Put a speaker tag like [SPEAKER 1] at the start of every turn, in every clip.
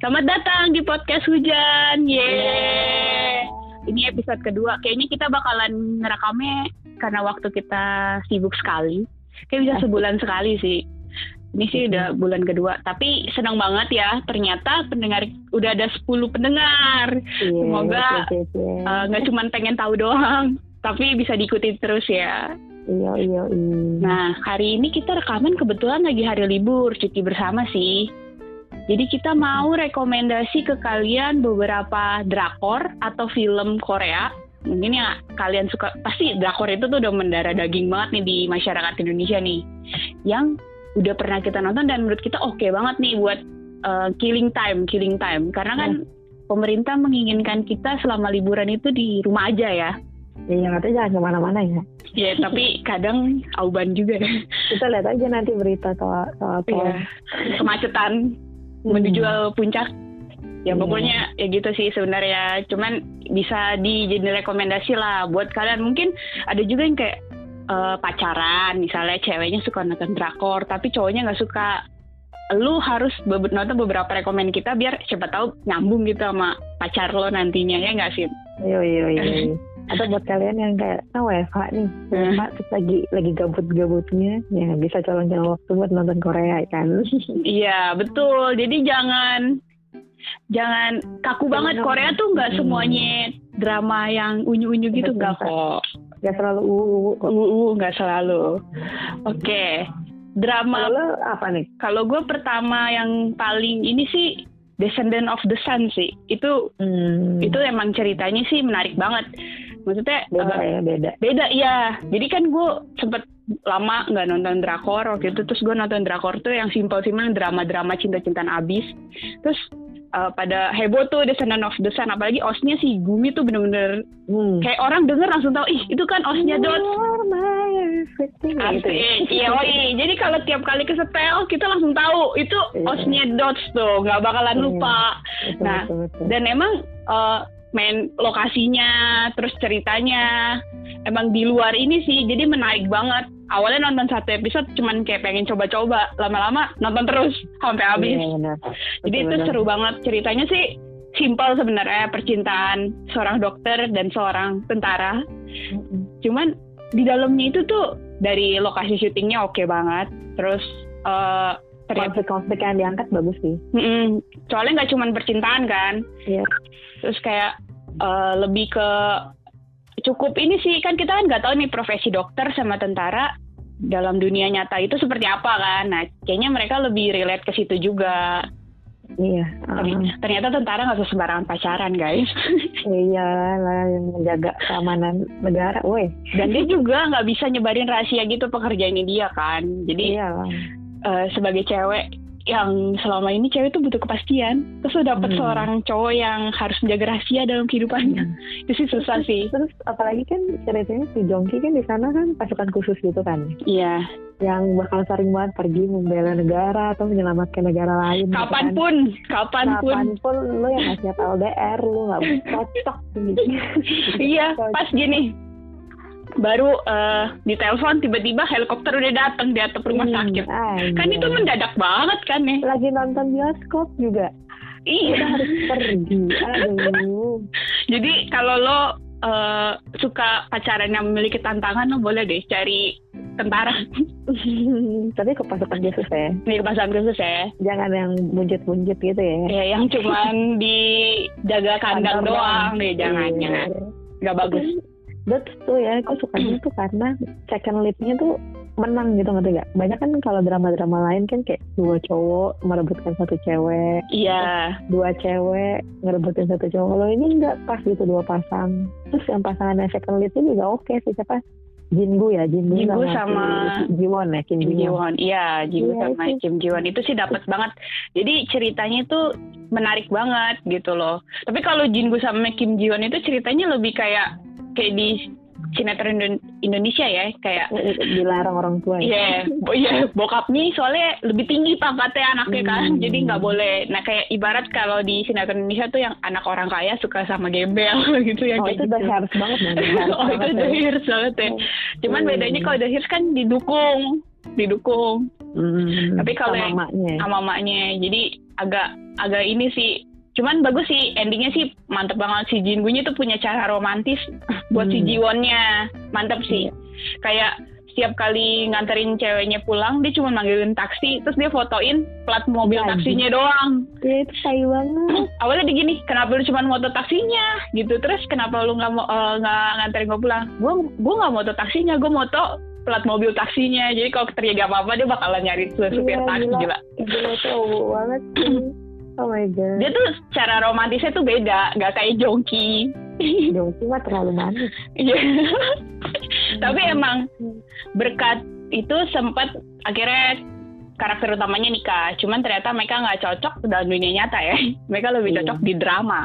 [SPEAKER 1] Selamat datang di podcast hujan. Yeay. Ini episode kedua. Kayaknya kita bakalan ngerekamnya karena waktu kita sibuk sekali. Kayak bisa sebulan sekali sih. Ini sih udah bulan kedua. Tapi senang banget ya. Ternyata pendengar udah ada 10 pendengar.
[SPEAKER 2] Iya,
[SPEAKER 1] Semoga
[SPEAKER 2] iya, iya.
[SPEAKER 1] eh, nggak cuman pengen tahu doang, tapi bisa diikuti terus ya.
[SPEAKER 2] Iya, iya, iya.
[SPEAKER 1] Nah, hari ini kita rekaman kebetulan lagi hari libur, cuti bersama sih. Jadi kita mau rekomendasi ke kalian beberapa drakor atau film Korea. Mungkin ya kalian suka, pasti drakor itu tuh udah mendarah daging banget nih di masyarakat Indonesia nih. Yang udah pernah kita nonton dan menurut kita oke banget nih buat uh, killing time, killing time. Karena kan pemerintah menginginkan kita selama liburan itu di rumah aja ya.
[SPEAKER 2] Iya, katanya jangan ke mana-mana ya.
[SPEAKER 1] Ya, tapi kadang auban juga.
[SPEAKER 2] Kita lihat aja nanti berita soal soal tol.
[SPEAKER 1] Iya. Kemacetan
[SPEAKER 2] Hmm.
[SPEAKER 1] menuju puncak. Ya
[SPEAKER 2] Iya.
[SPEAKER 1] pokoknya ya gitu sih sebenarnya. Cuman bisa dijadi rekomendasi lah buat kalian. Mungkin ada juga yang kayak eh, pacaran, misalnya ceweknya suka nonton drakor, tapi cowoknya nggak suka. Lu harus be- nonton beberapa rekomend kita biar siapa tahu nyambung gitu sama pacar lo nantinya ya nggak sih?
[SPEAKER 2] Iya, iya, iya. Atau buat kalian yang kayak, ah WFH nih,
[SPEAKER 1] Hmm.
[SPEAKER 2] WFH terus lagi lagi gabut-gabutnya, ya bisa colong-colong waktu buat nonton Korea kan.
[SPEAKER 1] Iya betul. Jadi jangan jangan kaku banget. Korea tuh nggak
[SPEAKER 2] Hmm.
[SPEAKER 1] semuanya drama yang unyu-unyu gitu nggak kok.
[SPEAKER 2] Gak selalu uu
[SPEAKER 1] nggak selalu. Oke. Drama
[SPEAKER 2] lo apa nih?
[SPEAKER 1] kalau gue pertama yang paling ini sih Descendant of the Sun sih. Itu
[SPEAKER 2] Hmm,
[SPEAKER 1] itu emang ceritanya sih menarik banget. Maksudnya
[SPEAKER 2] beda
[SPEAKER 1] eh,
[SPEAKER 2] ya, beda.
[SPEAKER 1] beda iya. Jadi kan gue sempet lama nggak nonton drakor waktu itu terus gue nonton drakor tuh yang simpel-simpel drama-drama cinta-cintaan abis terus eh, pada heboh tuh Descendant of the Sun apalagi osnya si Gumi tuh bener-bener
[SPEAKER 2] Hmm.
[SPEAKER 1] kayak orang denger langsung tahu ih itu kan osnya Dot.
[SPEAKER 2] Gitu ya.
[SPEAKER 1] Asik, iya oi. Jadi kalau tiap kali kesetel kita langsung tahu itu
[SPEAKER 2] Iya.
[SPEAKER 1] osnya dots tuh, nggak bakalan
[SPEAKER 2] Iya.
[SPEAKER 1] lupa.
[SPEAKER 2] Betul,
[SPEAKER 1] Nah,
[SPEAKER 2] betul, betul.
[SPEAKER 1] Dan emang eh, main lokasinya, terus ceritanya emang di luar ini sih, jadi menarik banget. Awalnya nonton satu episode cuman kayak pengen coba-coba, lama-lama nonton terus sampai habis.
[SPEAKER 2] Iya, benar.
[SPEAKER 1] Jadi
[SPEAKER 2] Betul,
[SPEAKER 1] itu
[SPEAKER 2] benar.
[SPEAKER 1] seru banget ceritanya sih simpel sebenarnya percintaan seorang dokter dan seorang tentara cuman di dalamnya itu tuh dari lokasi syutingnya oke banget terus ternyata
[SPEAKER 2] konflik-konflik yang diangkat bagus sih.
[SPEAKER 1] Mm-mm. soalnya nggak cuman percintaan kan
[SPEAKER 2] Iya.
[SPEAKER 1] Terus kayak eh, lebih ke cukup ini sih kan kita kan nggak tahu nih profesi dokter sama tentara dalam dunia nyata itu seperti apa kan. Nah kayaknya mereka lebih relate ke situ juga.
[SPEAKER 2] Iya.
[SPEAKER 1] Ternyata- ternyata tentara nggak sembarangan pacaran guys.
[SPEAKER 2] Iya lah yang menjaga keamanan negara, woi.
[SPEAKER 1] dan dia juga nggak bisa nyebarin rahasia gitu pekerjaannya dia kan. Jadi
[SPEAKER 2] Iya
[SPEAKER 1] eh, sebagai cewek yang selama ini cewek tuh butuh kepastian terus lo dapet
[SPEAKER 2] Hmm.
[SPEAKER 1] seorang cowok yang harus menjaga rahasia dalam kehidupannya itu sih susah sih
[SPEAKER 2] Terus apalagi kan ceritanya si Jongki kan di sana kan pasukan khusus gitu kan,
[SPEAKER 1] iya
[SPEAKER 2] yang bakal sering banget pergi membela negara atau menyelamatkan negara lain. gitu kan.
[SPEAKER 1] kapan pun
[SPEAKER 2] kapan pun Kapan pun lu yang nggak siap LDR, lu nggak cocok gitu.
[SPEAKER 1] iya pas gini baru eh, ditelepon tiba-tiba helikopter udah datang di atap rumah
[SPEAKER 2] Hmm,
[SPEAKER 1] sakit
[SPEAKER 2] anjay.
[SPEAKER 1] kan itu mendadak banget kan ya
[SPEAKER 2] lagi nonton bioskop juga. Kita
[SPEAKER 1] iya
[SPEAKER 2] harus pergi. Aduh.
[SPEAKER 1] jadi kalau lo eh, suka pacaran yang memiliki tantangan lo boleh deh cari tentara
[SPEAKER 2] Tapi ke pasukan khusus ya.
[SPEAKER 1] nih pasangan khusus ya
[SPEAKER 2] Jangan yang buncit-buncit gitu ya.
[SPEAKER 1] Ya, yang cuman dijaga kandang doang deh,
[SPEAKER 2] Iya.
[SPEAKER 1] jangan, jangan. Nggak bagus.
[SPEAKER 2] Tapi tuh ya, aku sukanya tuh karena second lead-nya tuh menang gitu ngerti gak? Banyak kan kalau drama-drama lain kan kayak dua cowok merebutkan satu cewek,
[SPEAKER 1] Iya,
[SPEAKER 2] dua cewek ngerebutin satu cowok. Kalau ini enggak pas gitu dua pasang. Terus yang pasangannya second lead-nya juga oke sih siapa? Jingu ya, Jingu,
[SPEAKER 1] Jingu
[SPEAKER 2] sama,
[SPEAKER 1] sama
[SPEAKER 2] Jiwon ya, Kim
[SPEAKER 1] Kim
[SPEAKER 2] Jiwon.
[SPEAKER 1] Iya, Jingu
[SPEAKER 2] Iya,
[SPEAKER 1] sama
[SPEAKER 2] itu.
[SPEAKER 1] Kim Ji-won itu sih dapat banget. Jadi ceritanya itu menarik banget gitu loh. Tapi kalau Jingu sama Kim Ji-won itu ceritanya lebih kayak kayak di sinetron Indo- Indonesia ya, kayak
[SPEAKER 2] Dilarang orang tua ya.
[SPEAKER 1] Iya, bo- iya bokapnya soalnya lebih tinggi pangkatnya anaknya kan,
[SPEAKER 2] Hmm.
[SPEAKER 1] jadi nggak boleh. Nah kayak ibarat kalau di sinetron Indonesia tuh yang anak orang kaya suka sama gembel gitu ya
[SPEAKER 2] Oh
[SPEAKER 1] kayak
[SPEAKER 2] itu udah
[SPEAKER 1] gitu.
[SPEAKER 2] harus banget dong. harus
[SPEAKER 1] oh itu udah
[SPEAKER 2] ya.
[SPEAKER 1] hirs banget ya. Cuman
[SPEAKER 2] Hmm.
[SPEAKER 1] bedanya kalau udah kan didukung, didukung
[SPEAKER 2] Hmm,
[SPEAKER 1] Tapi kalau
[SPEAKER 2] sama mamanya.
[SPEAKER 1] sama mamanya. Jadi agak agak ini sih cuman bagus sih endingnya sih mantep banget. Si Jingunya tuh punya cara romantis buat si
[SPEAKER 2] Hmm.
[SPEAKER 1] Jiwonnya. Mantep sih. Kayak setiap kali nganterin ceweknya pulang dia cuma manggilin taksi terus dia fotoin plat mobil
[SPEAKER 2] Ya,
[SPEAKER 1] taksinya doang.
[SPEAKER 2] Ya itu tai banget.
[SPEAKER 1] awalnya dia gini kenapa lu cuma moto taksinya? Gitu. Terus kenapa lu nggak mau eh, nggak nganterin gue pulang? Gue gue nggak moto taksinya gue moto plat mobil taksinya. Jadi kalau terjadi apa-apa dia bakalan nyari supir
[SPEAKER 2] Iya,
[SPEAKER 1] taksi
[SPEAKER 2] gila.
[SPEAKER 1] gila.
[SPEAKER 2] Gila cowok banget sih. Oh my god.
[SPEAKER 1] dia tuh cara romantisnya tuh beda nggak kayak Jongki
[SPEAKER 2] Jongki mah terlalu manis.
[SPEAKER 1] Iya. tapi emang berkat itu sempat akhirnya karakter utamanya nikah cuman ternyata mereka nggak cocok dalam dunia nyata ya mereka lebih
[SPEAKER 2] Iya.
[SPEAKER 1] cocok di drama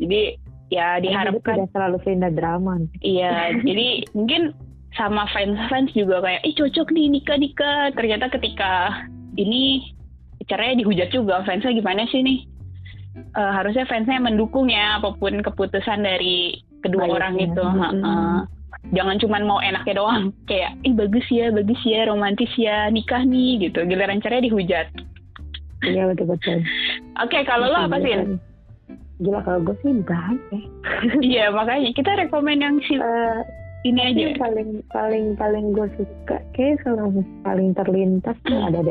[SPEAKER 1] jadi ya diharapkan
[SPEAKER 2] tidak selalu pindah drama.
[SPEAKER 1] Iya, jadi mungkin sama fans-fans juga kayak, ih cocok nih nikah nikah. Ternyata ketika ini caranya dihujat juga fansnya gimana sih nih? Eh, harusnya fansnya mendukung ya apa pun keputusan dari kedua orang itu.
[SPEAKER 2] Mm-mm.
[SPEAKER 1] Heeh. Jangan cuman mau enaknya doang, kayak ih bagus ya, bagus ya, romantis ya, nikah nih gitu. Giliran caranya dihujat.
[SPEAKER 2] Iya betul betul.
[SPEAKER 1] Oke, kalau lo apa sih?
[SPEAKER 2] Gila kalau gue sih banyak.
[SPEAKER 1] Iya, makanya kita rekomen yang si
[SPEAKER 2] Eh,
[SPEAKER 1] ini aja.
[SPEAKER 2] yang paling paling paling gue suka kayak selalu paling terlintas tuh ada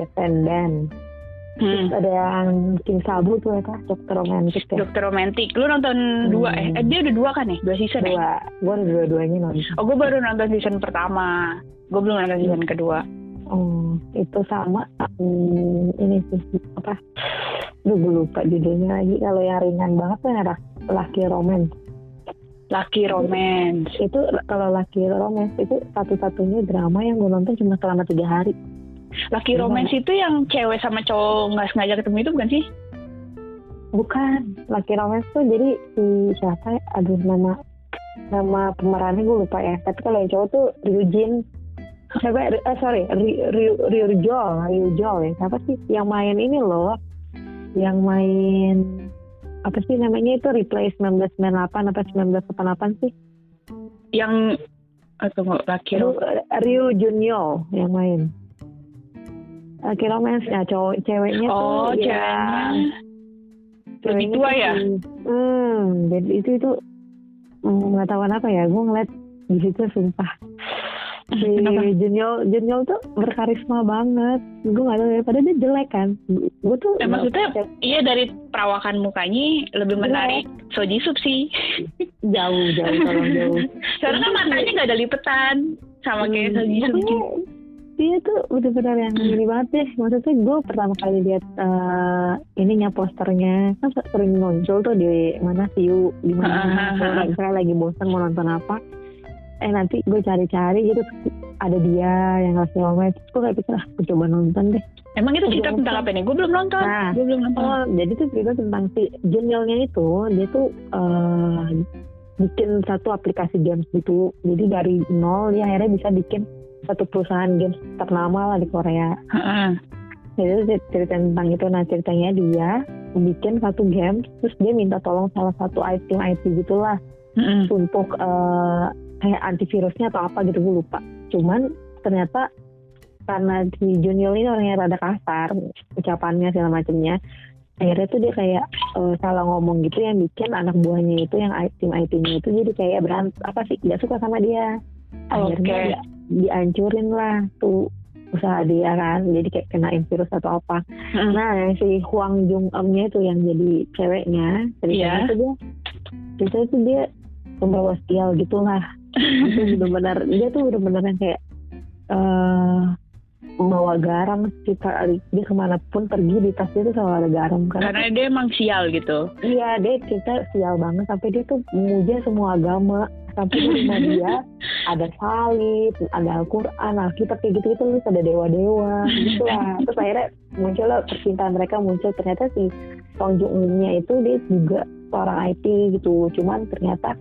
[SPEAKER 1] Hmm.
[SPEAKER 2] terus ada yang King Sabu tuh ya kak dokter romantis ya
[SPEAKER 1] Dokter romantik. Lu nonton dua eh? eh? Dia udah dua kan ya? Dua season ya?
[SPEAKER 2] dua gue udah dua-duanya nonton
[SPEAKER 1] Oh, gue baru nonton season pertama. Gue belum nonton season kedua.
[SPEAKER 2] oh itu sama hmm, ini sih apa Duh, gue lupa judulnya lagi kalau yang ringan banget tuh yang Lucky Romance
[SPEAKER 1] Lucky Romance.
[SPEAKER 2] itu kalau Lucky Romance itu satu-satunya drama yang gue nonton cuma selama tiga hari Gimana?
[SPEAKER 1] Romance itu yang cewek sama cowok nggak sengaja ketemu itu bukan sih?
[SPEAKER 2] Bukan, Lucky Romance tuh jadi si siapa ya? Aduh nama nama pemerannya gue lupa ya. Tapi kalau yang cowok tuh Ryujin. Siapa? ya? Eh sorry, Ryu Ryu Ryujol, Ryujol ya. Siapa sih yang main ini loh? Yang main apa sih namanya itu Replay 1998 apa 1988 sih?
[SPEAKER 1] Yang
[SPEAKER 2] Ryu,
[SPEAKER 1] Romance.
[SPEAKER 2] Ryu Junyo yang main. Lucky Romance ya cowok ceweknya
[SPEAKER 1] Oh,
[SPEAKER 2] tuh
[SPEAKER 1] ceweknya.
[SPEAKER 2] yang
[SPEAKER 1] Lebih tua ya?
[SPEAKER 2] Hmm, jadi itu itu hmm, nggak tahu kenapa ya, gue ngeliat di situ sumpah si? Junior Junior tuh berkarisma banget. Gue nggak tahu ya, padahal dia jelek kan. Gue tuh
[SPEAKER 1] Eh, maksudnya iya dari perawakan mukanya lebih menarik So Jisoo sih.
[SPEAKER 2] jauh jauh tolong jauh.
[SPEAKER 1] Karena matanya nggak ada lipetan sama kayak So Jisoo.
[SPEAKER 2] Pokoknya dia tuh benar-benar yang
[SPEAKER 1] Hmm.
[SPEAKER 2] ini banget deh. Maksudnya gue pertama kali lihat eh, ininya posternya kan sering muncul tuh di mana view di mana
[SPEAKER 1] Ah,
[SPEAKER 2] misalnya lagi bosan mau nonton apa. Eh nanti gue cari-cari gitu ada dia yang ngasih komen. Terus gue kayak pikir ah gue coba nonton deh.
[SPEAKER 1] Emang itu cerita tentang apa nih? Gue belum nonton.
[SPEAKER 2] Nah.
[SPEAKER 1] Gue belum nonton.
[SPEAKER 2] Oh jadi tuh cerita tentang si Juniornya itu dia tuh eh, bikin satu aplikasi games gitu. Jadi dari nol dia akhirnya bisa bikin satu perusahaan games ternama lah di Korea.
[SPEAKER 1] Heeh.
[SPEAKER 2] Jadi cerita tentang itu. Nah ceritanya dia bikin satu game, terus dia minta tolong salah satu tim IT gitulah
[SPEAKER 1] Heeh.
[SPEAKER 2] untuk eh, kayak antivirusnya atau apa gitu gue lupa. Cuman ternyata karena si Junior ini orangnya rada kasar ucapannya segala macamnya akhirnya tuh dia kayak eh, salah ngomong gitu yang bikin anak buahnya itu yang tim IT-nya itu jadi kayak berant apa sih nggak suka sama dia akhirnya dia dihancurin lah tuh usaha dia kan. Jadi kayak kenain virus atau apa.
[SPEAKER 1] Heeh.
[SPEAKER 2] nah yang si Huang Jung Eum-nya itu yang jadi ceweknya ceritanya
[SPEAKER 1] Iya.
[SPEAKER 2] tuh dia ceritanya tuh dia pembawa sial gitulah itu benar-benar dia tuh benar-benar yang kayak eh membawa garam kita dia ke mana pun pergi di tasnya tuh selalu ada garam karena
[SPEAKER 1] Karena dia emang sial gitu.
[SPEAKER 2] iya dia cerita sial banget. Sampai dia tuh memuja semua agama. Sampai rumah dia ada salib ada Al-Quran. Alkitab kayak gitu gitu terus ada dewa-dewa gitu lah terus akhirnya muncul lah percintaan mereka muncul. Ternyata si Song Jung Eun-nya itu dia juga seorang IT gitu. Cuman ternyata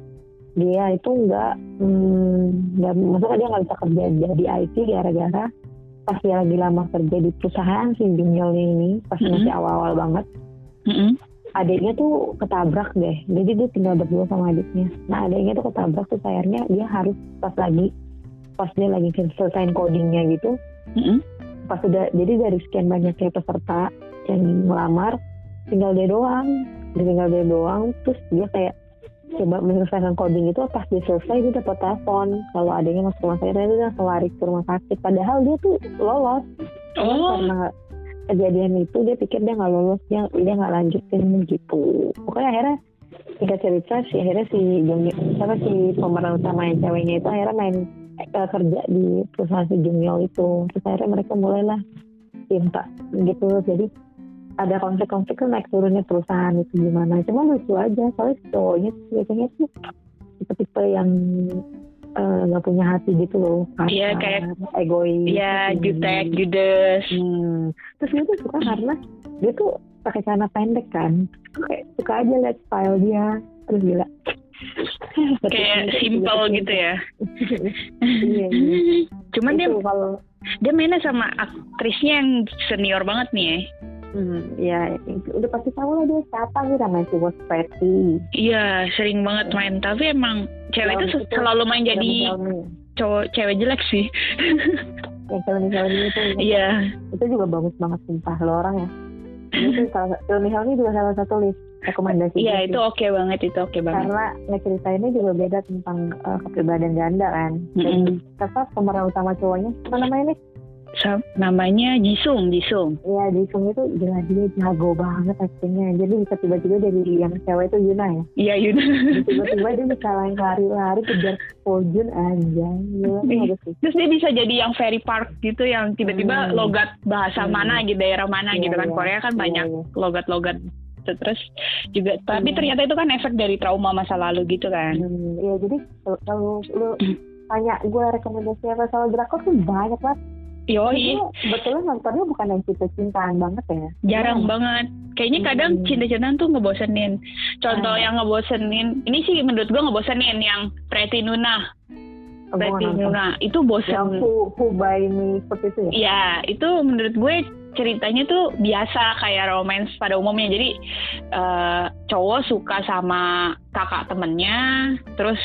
[SPEAKER 2] dia itu nggak hmm, nggak maksudnya dia nggak bisa kerja jadi IT gara-gara pas dia lagi lama kerja di perusahaan si Jungyeol ini pas
[SPEAKER 1] Mhm.
[SPEAKER 2] masih awal-awal banget.
[SPEAKER 1] Heeh.
[SPEAKER 2] Adiknya tuh ketabrak deh. Jadi dia tinggal berdua sama adiknya. Nah adiknya tuh ketabrak tuh akhirnya dia harus pas lagi pas dia lagi selesai codingnya gitu.
[SPEAKER 1] Heeh.
[SPEAKER 2] pas udah jadi dari sekian banyaknya peserta yang ngelamar tinggal dia doang. Tinggal dia doang terus dia kayak coba menyelesaikan coding itu pas dia selesai dia dapat telepon. Kalau adanya masuk rumah sakit dia langsung lari ke rumah sakit. Padahal dia tuh lolos.
[SPEAKER 1] Oh,
[SPEAKER 2] karena kejadian itu dia pikir dia nggak lolos dia dia nggak lanjutin gitu. Pokoknya akhirnya singkat cerita sih akhirnya si Jung siapa si pemeran utama yang ceweknya itu akhirnya main eh, kerja di perusahaan si Jung itu. Terus akhirnya mereka mulailah cinta gitu. Jadi ada konflik-konflik kan naik turunnya perusahaan itu gimana. Cuma lucu aja soalnya cowoknya biasanya tuh tipe-tipe yang eh, nggak punya hati gitu loh
[SPEAKER 1] Iya, kayak-
[SPEAKER 2] egois
[SPEAKER 1] ya
[SPEAKER 2] gitu.
[SPEAKER 1] jutek, judes.
[SPEAKER 2] Hmm. Terus dia tuh suka karena dia tuh pakai celana pendek kan. Kayak suka aja liat style dia. Terus gila.
[SPEAKER 1] Kayak simple gitu ya.
[SPEAKER 2] iya, iya.
[SPEAKER 1] Cuman dia
[SPEAKER 2] Itu kalau
[SPEAKER 1] dia mainnya sama aktrisnya yang senior banget nih ya.
[SPEAKER 2] Hmm, ya udah pasti tahu lah dia siapa nih namanya si Was Patty.
[SPEAKER 1] Iya, sering banget main. Tapi emang cewek itu
[SPEAKER 2] itu-
[SPEAKER 1] selalu main jadi cowok cewek jelek sih.
[SPEAKER 2] yang Kelly Helmy itu
[SPEAKER 1] Iya.
[SPEAKER 2] itu juga bagus banget sumpah lo orang ya. Itu salah Kelly Helmy juga salah satu list rekomendasi.
[SPEAKER 1] Iya,
[SPEAKER 2] gue
[SPEAKER 1] itu oke banget, itu oke banget.
[SPEAKER 2] karena ngeceritainnya juga beda tentang uh, kepribadian ganda kan. Dan apa pemeran utama cowoknya apa namanya nih?
[SPEAKER 1] Namanya Jisung, Jisung.
[SPEAKER 2] Iya di Sung itu gila dia jago banget aktingnya. Jadi bisa tiba-tiba dari yang cewek itu Yuna ya.
[SPEAKER 1] Iya, Yun.
[SPEAKER 2] Tiba-tiba dia bisa lari-lari kejar Pojun aja. Sih.
[SPEAKER 1] Terus dia bisa jadi yang Ferry Park gitu yang tiba-tiba
[SPEAKER 2] Hmm.
[SPEAKER 1] logat bahasa
[SPEAKER 2] Hmm.
[SPEAKER 1] mana gitu, daerah mana
[SPEAKER 2] Iya,
[SPEAKER 1] gitu kan.
[SPEAKER 2] iya.
[SPEAKER 1] Korea kan
[SPEAKER 2] Iya,
[SPEAKER 1] banyak
[SPEAKER 2] iya.
[SPEAKER 1] logat-logat terus juga tapi
[SPEAKER 2] Iya.
[SPEAKER 1] ternyata itu kan efek dari trauma masa lalu gitu kan.
[SPEAKER 2] Hmm, Iya jadi kalau- kalau lu tanya gue rekomendasi apa soal drakor tuh banyak banget.
[SPEAKER 1] Yoi,
[SPEAKER 2] Gue sebetulnya nontonnya bukan yang cinta-cintaan banget ya.
[SPEAKER 1] jarang
[SPEAKER 2] Hmm.
[SPEAKER 1] banget. Kayaknya kadang
[SPEAKER 2] Hmm.
[SPEAKER 1] cinta-cintaan tuh ngebosenin. Contoh
[SPEAKER 2] Ah.
[SPEAKER 1] yang ngebosenin, ini sih menurut gua ngebosenin yang Pretty Nuna.
[SPEAKER 2] Oh, gue
[SPEAKER 1] Pretty. Nuna itu bosen.
[SPEAKER 2] Yang who, who by me seperti itu ya.
[SPEAKER 1] Iya, itu menurut gue ceritanya tuh biasa kayak romance pada umumnya. Jadi eh, cowok suka sama kakak temennya, terus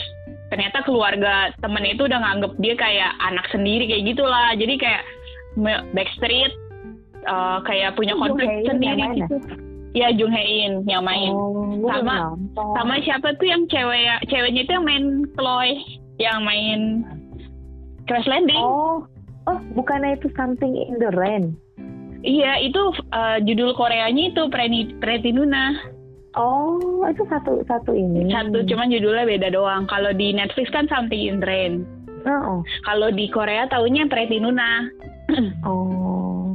[SPEAKER 1] ternyata keluarga temen itu udah nganggep dia kayak anak sendiri kayak gitulah. Jadi kayak backstreet eh, kayak punya konflik sendiri gitu. Ya Jung Hae-in yang main.
[SPEAKER 2] Oh,
[SPEAKER 1] Sama-
[SPEAKER 2] nonton.
[SPEAKER 1] Sama siapa tuh yang cewek ceweknya itu yang main Chloe, yang main Crash Landing.
[SPEAKER 2] Oh, oh bukannya itu something in the rain?
[SPEAKER 1] Iya, itu eh, judul Koreanya itu Pretty, Pretty Nuna.
[SPEAKER 2] Oh, itu satu satu ini.
[SPEAKER 1] Satu, cuman judulnya beda doang. Kalau di Netflix kan Something in Rain.
[SPEAKER 2] Oh,
[SPEAKER 1] Kalau di Korea taunya Pretty Nuna.
[SPEAKER 2] oh.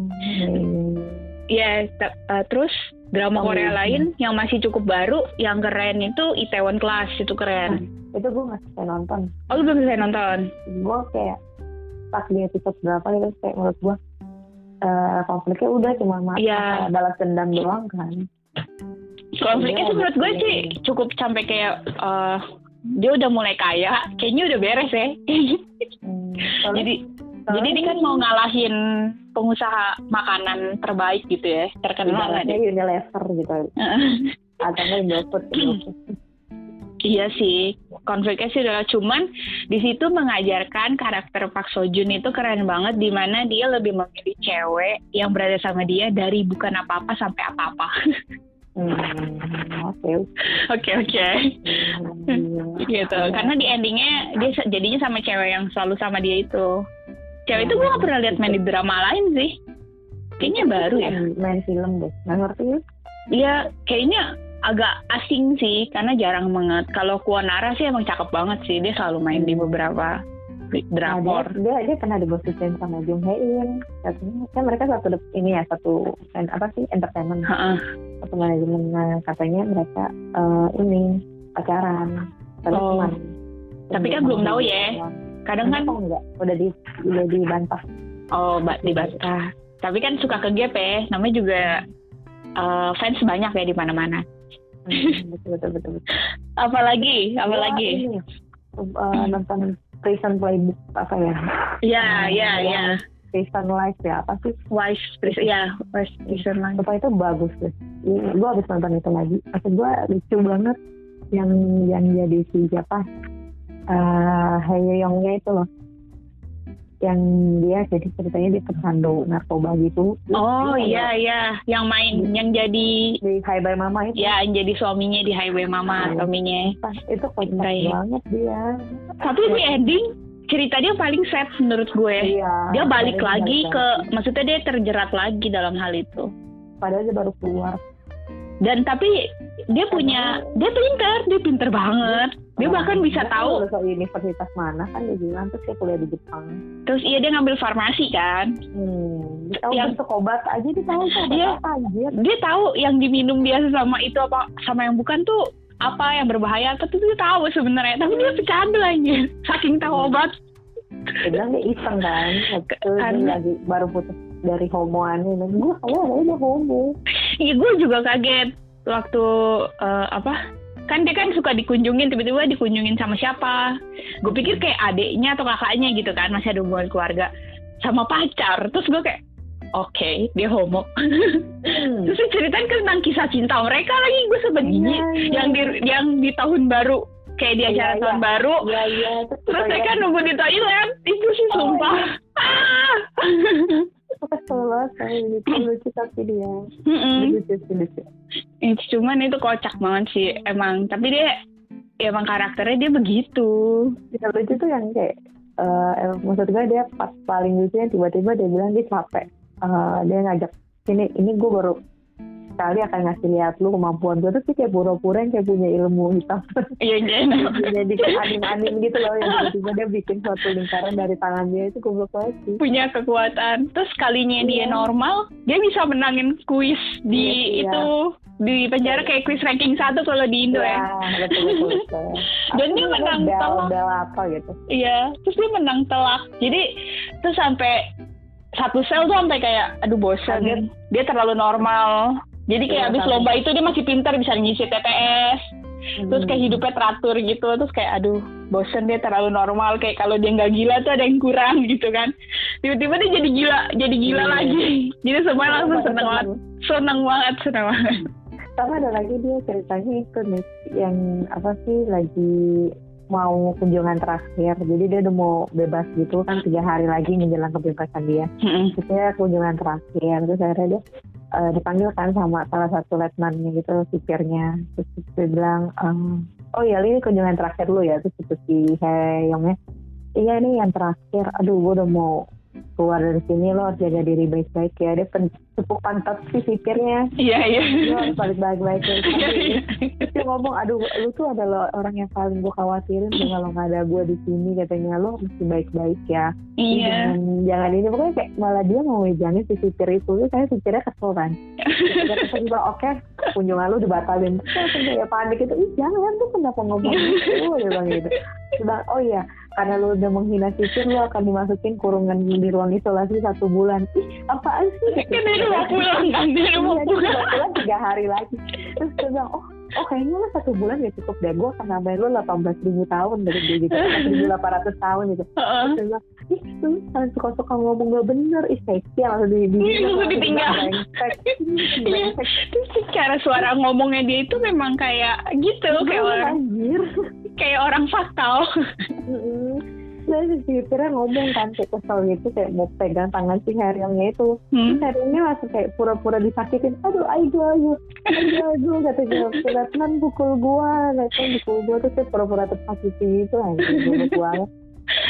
[SPEAKER 2] Iya,
[SPEAKER 1] te- eh, terus drama
[SPEAKER 2] Oh,
[SPEAKER 1] Korea
[SPEAKER 2] iya.
[SPEAKER 1] lain yang masih cukup baru, yang keren itu Itaewon Class, itu keren.
[SPEAKER 2] Itu gue nggak selesai nonton.
[SPEAKER 1] Oh, lu belum bisa nonton?
[SPEAKER 2] Gue kayak pas di episode berapa gitu kayak menurut gue eh konfliknya udah cuma ma-
[SPEAKER 1] Iya.
[SPEAKER 2] masalah balas dendam doang kan.
[SPEAKER 1] Konfliknya sih menurut gue sih cukup sampai kayak eh, dia udah mulai kaya, kayaknya udah beres ya.
[SPEAKER 2] Hmm, soalnya-
[SPEAKER 1] jadi
[SPEAKER 2] soalnya
[SPEAKER 1] jadi dia kan mau ngalahin pengusaha makanan terbaik gitu ya, terkenal
[SPEAKER 2] ibaratnya
[SPEAKER 1] deh.
[SPEAKER 2] Unilever gitu atau Indofood gitu.
[SPEAKER 1] Iya sih, konfliknya sih udah cuman di situ mengajarkan karakter Pak Sojun itu keren banget di mana dia lebih memilih cewek yang berada sama dia dari bukan apa-apa sampai apa-apa.
[SPEAKER 2] Hmm, oke.
[SPEAKER 1] Oke oke.
[SPEAKER 2] Hmm, iya.
[SPEAKER 1] gitu. Karena di endingnya dia jadinya sama cewek yang selalu sama dia itu. Cewek itu gue gak pernah lihat main di drama lain sih. Kayaknya baru ya.
[SPEAKER 2] Main- film deh. Nggak ngerti ya?
[SPEAKER 1] Iya, kayaknya agak asing sih karena jarang banget. Kalau Kuonara sih emang cakep banget sih. Dia selalu main di beberapa
[SPEAKER 2] Nah,
[SPEAKER 1] drakor.
[SPEAKER 2] dia, dia, dia pernah digosipin sama Jung Hae In. Katanya kan mereka satu ini ya satu apa sih entertainment
[SPEAKER 1] Heeh.
[SPEAKER 2] satu manajemen. Nah, katanya mereka eh, ini pacaran. Tapi
[SPEAKER 1] Oh.
[SPEAKER 2] cuman
[SPEAKER 1] Tapi kan belum tahu ya. Kadang kan
[SPEAKER 2] enggak udah di udah dibantah.
[SPEAKER 1] oh mbak dibantah. Tapi kan suka ke GP, namanya juga eh, fans banyak ya di mana-mana.
[SPEAKER 2] Hmm, betul betul betul. betul.
[SPEAKER 1] Apalagi, apalagi.
[SPEAKER 2] ini, eh, nonton Prison Playbook apa ya?
[SPEAKER 1] Ya,
[SPEAKER 2] Hmm,
[SPEAKER 1] ya,
[SPEAKER 2] yang-
[SPEAKER 1] ya.
[SPEAKER 2] Prison Life ya apa sih?
[SPEAKER 1] Wise, Prison, ya, Wise Prison Line.
[SPEAKER 2] Sumpah itu bagus deh. Gue habis nonton itu lagi. Maksud gue lucu banget yang yang jadi si siapa? Eh Hae Youngnya itu loh. Yang dia jadi ceritanya dia pecandu narkoba gitu
[SPEAKER 1] Oh iya iya, yang main, yang jadi
[SPEAKER 2] di Bye Mama itu
[SPEAKER 1] ya yang jadi suaminya di Highway Mama
[SPEAKER 2] Hmm.
[SPEAKER 1] suaminya.
[SPEAKER 2] pas itu kocak
[SPEAKER 1] ya.
[SPEAKER 2] banget dia
[SPEAKER 1] Tapi di ending cerita dia paling sad menurut gue.
[SPEAKER 2] iya
[SPEAKER 1] Dia balik lagi ke, maksudnya dia terjerat lagi dalam hal itu.
[SPEAKER 2] padahal dia baru keluar
[SPEAKER 1] Dan tapi dia punya, dia pinter, dia pinter banget. Dia bahkan bisa
[SPEAKER 2] Dia kan
[SPEAKER 1] tahu.
[SPEAKER 2] dari universitas mana kan dia bilang terus dia kuliah di Jepang.
[SPEAKER 1] Terus iya dia ngambil farmasi kan.
[SPEAKER 2] hmm dia tahu
[SPEAKER 1] Yang-
[SPEAKER 2] bentuk obat aja dia tahu obat
[SPEAKER 1] Iya.
[SPEAKER 2] apa anjir
[SPEAKER 1] Dia tahu yang diminum dia sama itu apa sama yang bukan tuh apa yang berbahaya tuh dia tahu sebenarnya. Tapi dia bercanda aja saking tahu obat.
[SPEAKER 2] Dia bilang dia iseng kan itu dia
[SPEAKER 1] Karena-
[SPEAKER 2] lagi baru putus dari homoan ini gue kalau ada dia homo.
[SPEAKER 1] Iya gue juga kaget waktu eh, apa kan dia kan suka dikunjungin tiba-tiba dikunjungin sama siapa. Gue pikir kayak adiknya atau kakaknya gitu kan masih ada hubungan keluarga. Sama pacar. Terus gue kayak oke dia homo.
[SPEAKER 2] Hmm.
[SPEAKER 1] terus diceritain kan tentang kisah cinta mereka lagi gue
[SPEAKER 2] Iya,
[SPEAKER 1] gini
[SPEAKER 2] iya.
[SPEAKER 1] yang di yang di tahun baru. Kayak di
[SPEAKER 2] Iya,
[SPEAKER 1] acara
[SPEAKER 2] iya.
[SPEAKER 1] tahun baru.
[SPEAKER 2] Iya iya.
[SPEAKER 1] Terus mereka nunggu di toilet. Itu sih
[SPEAKER 2] Oh,
[SPEAKER 1] sumpah. ah
[SPEAKER 2] kesel banget saya itu lucu tapi dia lucu lucu
[SPEAKER 1] cuman itu kocak banget sih emang. Tapi dia ya emang karakternya dia begitu.
[SPEAKER 2] Yang lucu tuh yang kayak eh emang maksud gue dia pas paling lucunya tiba-tiba dia bilang dia capek. Eh, dia ngajak ini ini gue baru sekali akan ngasih lihat lu kemampuan gue tuh kayak pura-pura yang kayak punya ilmu hitam
[SPEAKER 1] iya iya
[SPEAKER 2] jadi kayak anim-anim gitu loh yang tiba-tiba dia bikin suatu lingkaran dari tangan dia itu goblok banget sih
[SPEAKER 1] punya kekuatan terus kalinya dia
[SPEAKER 2] Iya.
[SPEAKER 1] normal dia bisa menangin kuis di
[SPEAKER 2] Iya, iya.
[SPEAKER 1] itu di penjara kayak kuis ranking satu kalau di Indo ya
[SPEAKER 2] Iya, betul betul betul.
[SPEAKER 1] Dan dia menang
[SPEAKER 2] bel,
[SPEAKER 1] telak.
[SPEAKER 2] bel apa gitu
[SPEAKER 1] Iya, terus dia menang telak. Jadi terus sampai satu sel tuh sampai kayak aduh bosan. Dia terlalu normal. Jadi kayak
[SPEAKER 2] Iya,
[SPEAKER 1] abis
[SPEAKER 2] kaget.
[SPEAKER 1] lomba itu dia masih pintar bisa ngisi TPS. Terus kayak
[SPEAKER 2] Hmm.
[SPEAKER 1] hidupnya teratur gitu. Terus kayak aduh bosan dia terlalu normal. Kayak kalau dia nggak gila tuh ada yang kurang gitu kan. Tiba-tiba dia jadi gila, jadi gila
[SPEAKER 2] Iya.
[SPEAKER 1] lagi. Jadi semua langsung
[SPEAKER 2] Pada
[SPEAKER 1] seneng banget.
[SPEAKER 2] seneng.
[SPEAKER 1] Banget, seneng banget.
[SPEAKER 2] sama ada lagi dia ceritanya itu nih yang apa sih lagi mau kunjungan terakhir jadi dia udah mau bebas gitu kan tiga hari lagi menjelang kebebasan dia
[SPEAKER 1] Mm-mm.
[SPEAKER 2] terus dia kunjungan terakhir terus akhirnya dia eh, dipanggil kan sama salah satu letnannya gitu sipirnya. Terus dia bilang ehm, oh iya ini kunjungan terakhir lu ya? Terus itu si Heyongnya iya ini yang terakhir. Aduh gue udah mau keluar dari sini lo harus jaga diri baik-baik ya. Dia tepuk pantat si sipirnya.
[SPEAKER 1] Iya, iya.
[SPEAKER 2] lo harus balik baik-baik. Ya.
[SPEAKER 1] Iya, iya.
[SPEAKER 2] Dia ngomong aduh lu tuh adalah orang yang paling gue khawatirin deh kalau nggak ada gue di sini katanya. Lo mesti baik-baik ya.
[SPEAKER 1] Iya.
[SPEAKER 2] jangan jangan ini. Pokoknya kayak malah dia mau ngejangin si supir itu. Terus saya supirnya kesel kan. Kesel juga oke kunjungan lu dibatalin. Terus kayak panik itu ih jangan tuh kenapa ngomong gitu? Dia bilang gitu. Bilang, oh iya karena lu udah menghina supir lu akan dimasukin kurungan di ruang isolasi satu bulan. Ih apaan sih?
[SPEAKER 1] Kan dia udah mau pulang kan, dia udah mau
[SPEAKER 2] Iya,
[SPEAKER 1] pulang.
[SPEAKER 2] tiga hari lagi. Terus dia bilang oh oh kayaknya lo satu bulan gak cukup deh. Gue akan nambahin lo 18 ribu tahun dari dia gitu. 1800 tahun gitu. Terus dia bilang ih lu jangan suka-suka ngomong gak bener. Ih seksi langsung di di
[SPEAKER 1] Iya, langsung ditinggal. Iya. Terus cara suara ngomongnya dia itu memang kayak gitu, kayak
[SPEAKER 2] Iya,
[SPEAKER 1] orang
[SPEAKER 2] anjir
[SPEAKER 1] kayak orang fatal.
[SPEAKER 2] Terus si supirnya ngomong kan kayak kesel gitu kayak mau pegang tangan si Heryongnya itu
[SPEAKER 1] Hmm.
[SPEAKER 2] Heryongnya langsung kayak pura-pura disakitin aduh ayo ayo ayo ayo kata dia Letnan pukul gua Letnan pukul gua terus dia pura-pura tersakiti gitu anjir goblok banget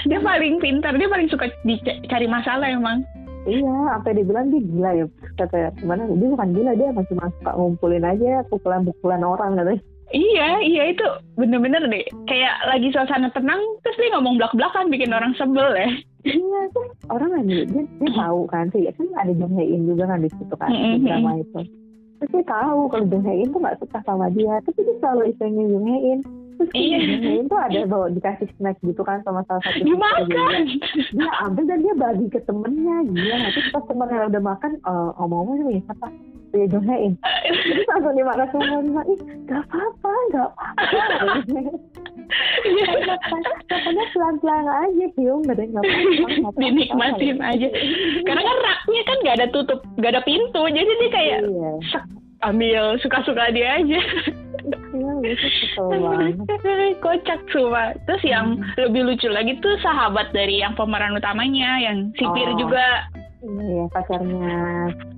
[SPEAKER 1] Dia paling pintar, dia paling suka dicari masalah emang.
[SPEAKER 2] Iya, sampai dibilang dia gila ya. Kata gimana? Dia bukan gila, dia masih suka ngumpulin aja pukulan-pukulan orang katanya.
[SPEAKER 1] Iya, iya itu bener-bener deh. Kayak lagi suasana tenang, terus dia ngomong belak-belakan bikin orang sebel ya.
[SPEAKER 2] Iya, kan orang kan dia, dia, tahu kan sih, kan ada Jong Hae In juga kan di situ kan
[SPEAKER 1] Mm-mm.
[SPEAKER 2] di drama itu. Terus dia tahu kalau Jong Hae In tuh gak suka sama dia, tapi dia selalu Hae In.
[SPEAKER 1] Iya.
[SPEAKER 2] In tuh ada bawa dikasih snack gitu kan sama salah satu.
[SPEAKER 1] Dimakan.
[SPEAKER 2] Dia ambil dan dia bagi ke temennya, gila. Nanti pas temennya udah makan, eh, ngomong-ngomong dia punya siapa? Punya Jong Hae In. Terus langsung dimakan semua, dia ih gak apa-apa, gak apa-apa.
[SPEAKER 1] Iya.
[SPEAKER 2] Katanya pelan-pelan aja, Hyung. Gak ada apa-apa.
[SPEAKER 1] Dinikmatin aja. Karena kan raknya kan gak ada tutup, gak ada pintu, jadi dia kayak
[SPEAKER 2] Iya.
[SPEAKER 1] ambil suka-suka dia aja.
[SPEAKER 2] Iya, itu kesel banget.
[SPEAKER 1] Kocak semua. Terus yang lebih lucu lagi tuh sahabat dari yang pemeran utamanya, yang sipir
[SPEAKER 2] Oh.
[SPEAKER 1] juga.
[SPEAKER 2] Iya, pacarnya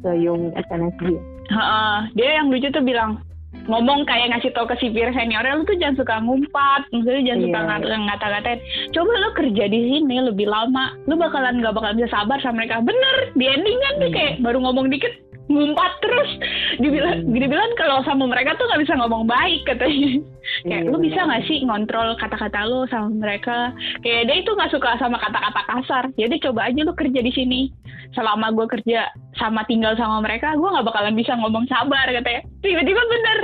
[SPEAKER 2] Soyung SNSD.
[SPEAKER 1] Heeh, dia yang lucu tuh bilang ngomong kayak ngasih tau ke sipir seniornya lu tuh jangan suka ngumpat maksudnya jangan suka
[SPEAKER 2] Iya.
[SPEAKER 1] ngat- ngata-ngatain coba lu kerja di sini lebih lama lu bakalan gak bakalan bisa sabar sama mereka bener di ending kan tuh
[SPEAKER 2] Hmm.
[SPEAKER 1] kayak baru ngomong dikit ngumpat terus. Dibilang
[SPEAKER 2] Hmm.
[SPEAKER 1] dibilang kalau sama mereka tuh nggak bisa ngomong baik katanya. Kayak
[SPEAKER 2] Iya,
[SPEAKER 1] lu bisa nggak sih ngontrol kata-kata lu sama mereka? Kayak dia itu nggak suka sama kata-kata kasar. Jadi coba aja lu kerja di sini. Selama gue kerja sama tinggal sama mereka gue nggak bakalan bisa ngomong sabar katanya. Tiba-tiba bener.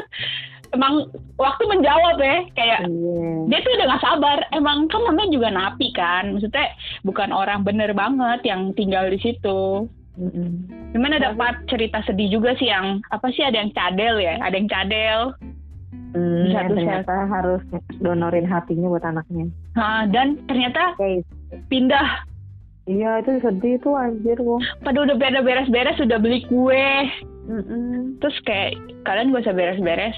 [SPEAKER 1] Emang waktu menjawab ya kayak
[SPEAKER 2] Iya.
[SPEAKER 1] dia tuh udah gak sabar. Emang kan namanya juga napi kan. Maksudnya bukan orang bener banget yang tinggal di situ
[SPEAKER 2] Mm-mm.
[SPEAKER 1] cuman ada part cerita sedih juga sih yang apa sih ada yang cadel ya ada yang cadel
[SPEAKER 2] Hmm,
[SPEAKER 1] satu
[SPEAKER 2] ternyata harus donorin hatinya buat anaknya.
[SPEAKER 1] Nah, dan ternyata
[SPEAKER 2] Guys,
[SPEAKER 1] pindah
[SPEAKER 2] iya itu sedih tuh anjir gua.
[SPEAKER 1] pada udah ber- beres-beres sudah beli kue
[SPEAKER 2] Mm-mm.
[SPEAKER 1] terus kayak kalian gak usah beres-beres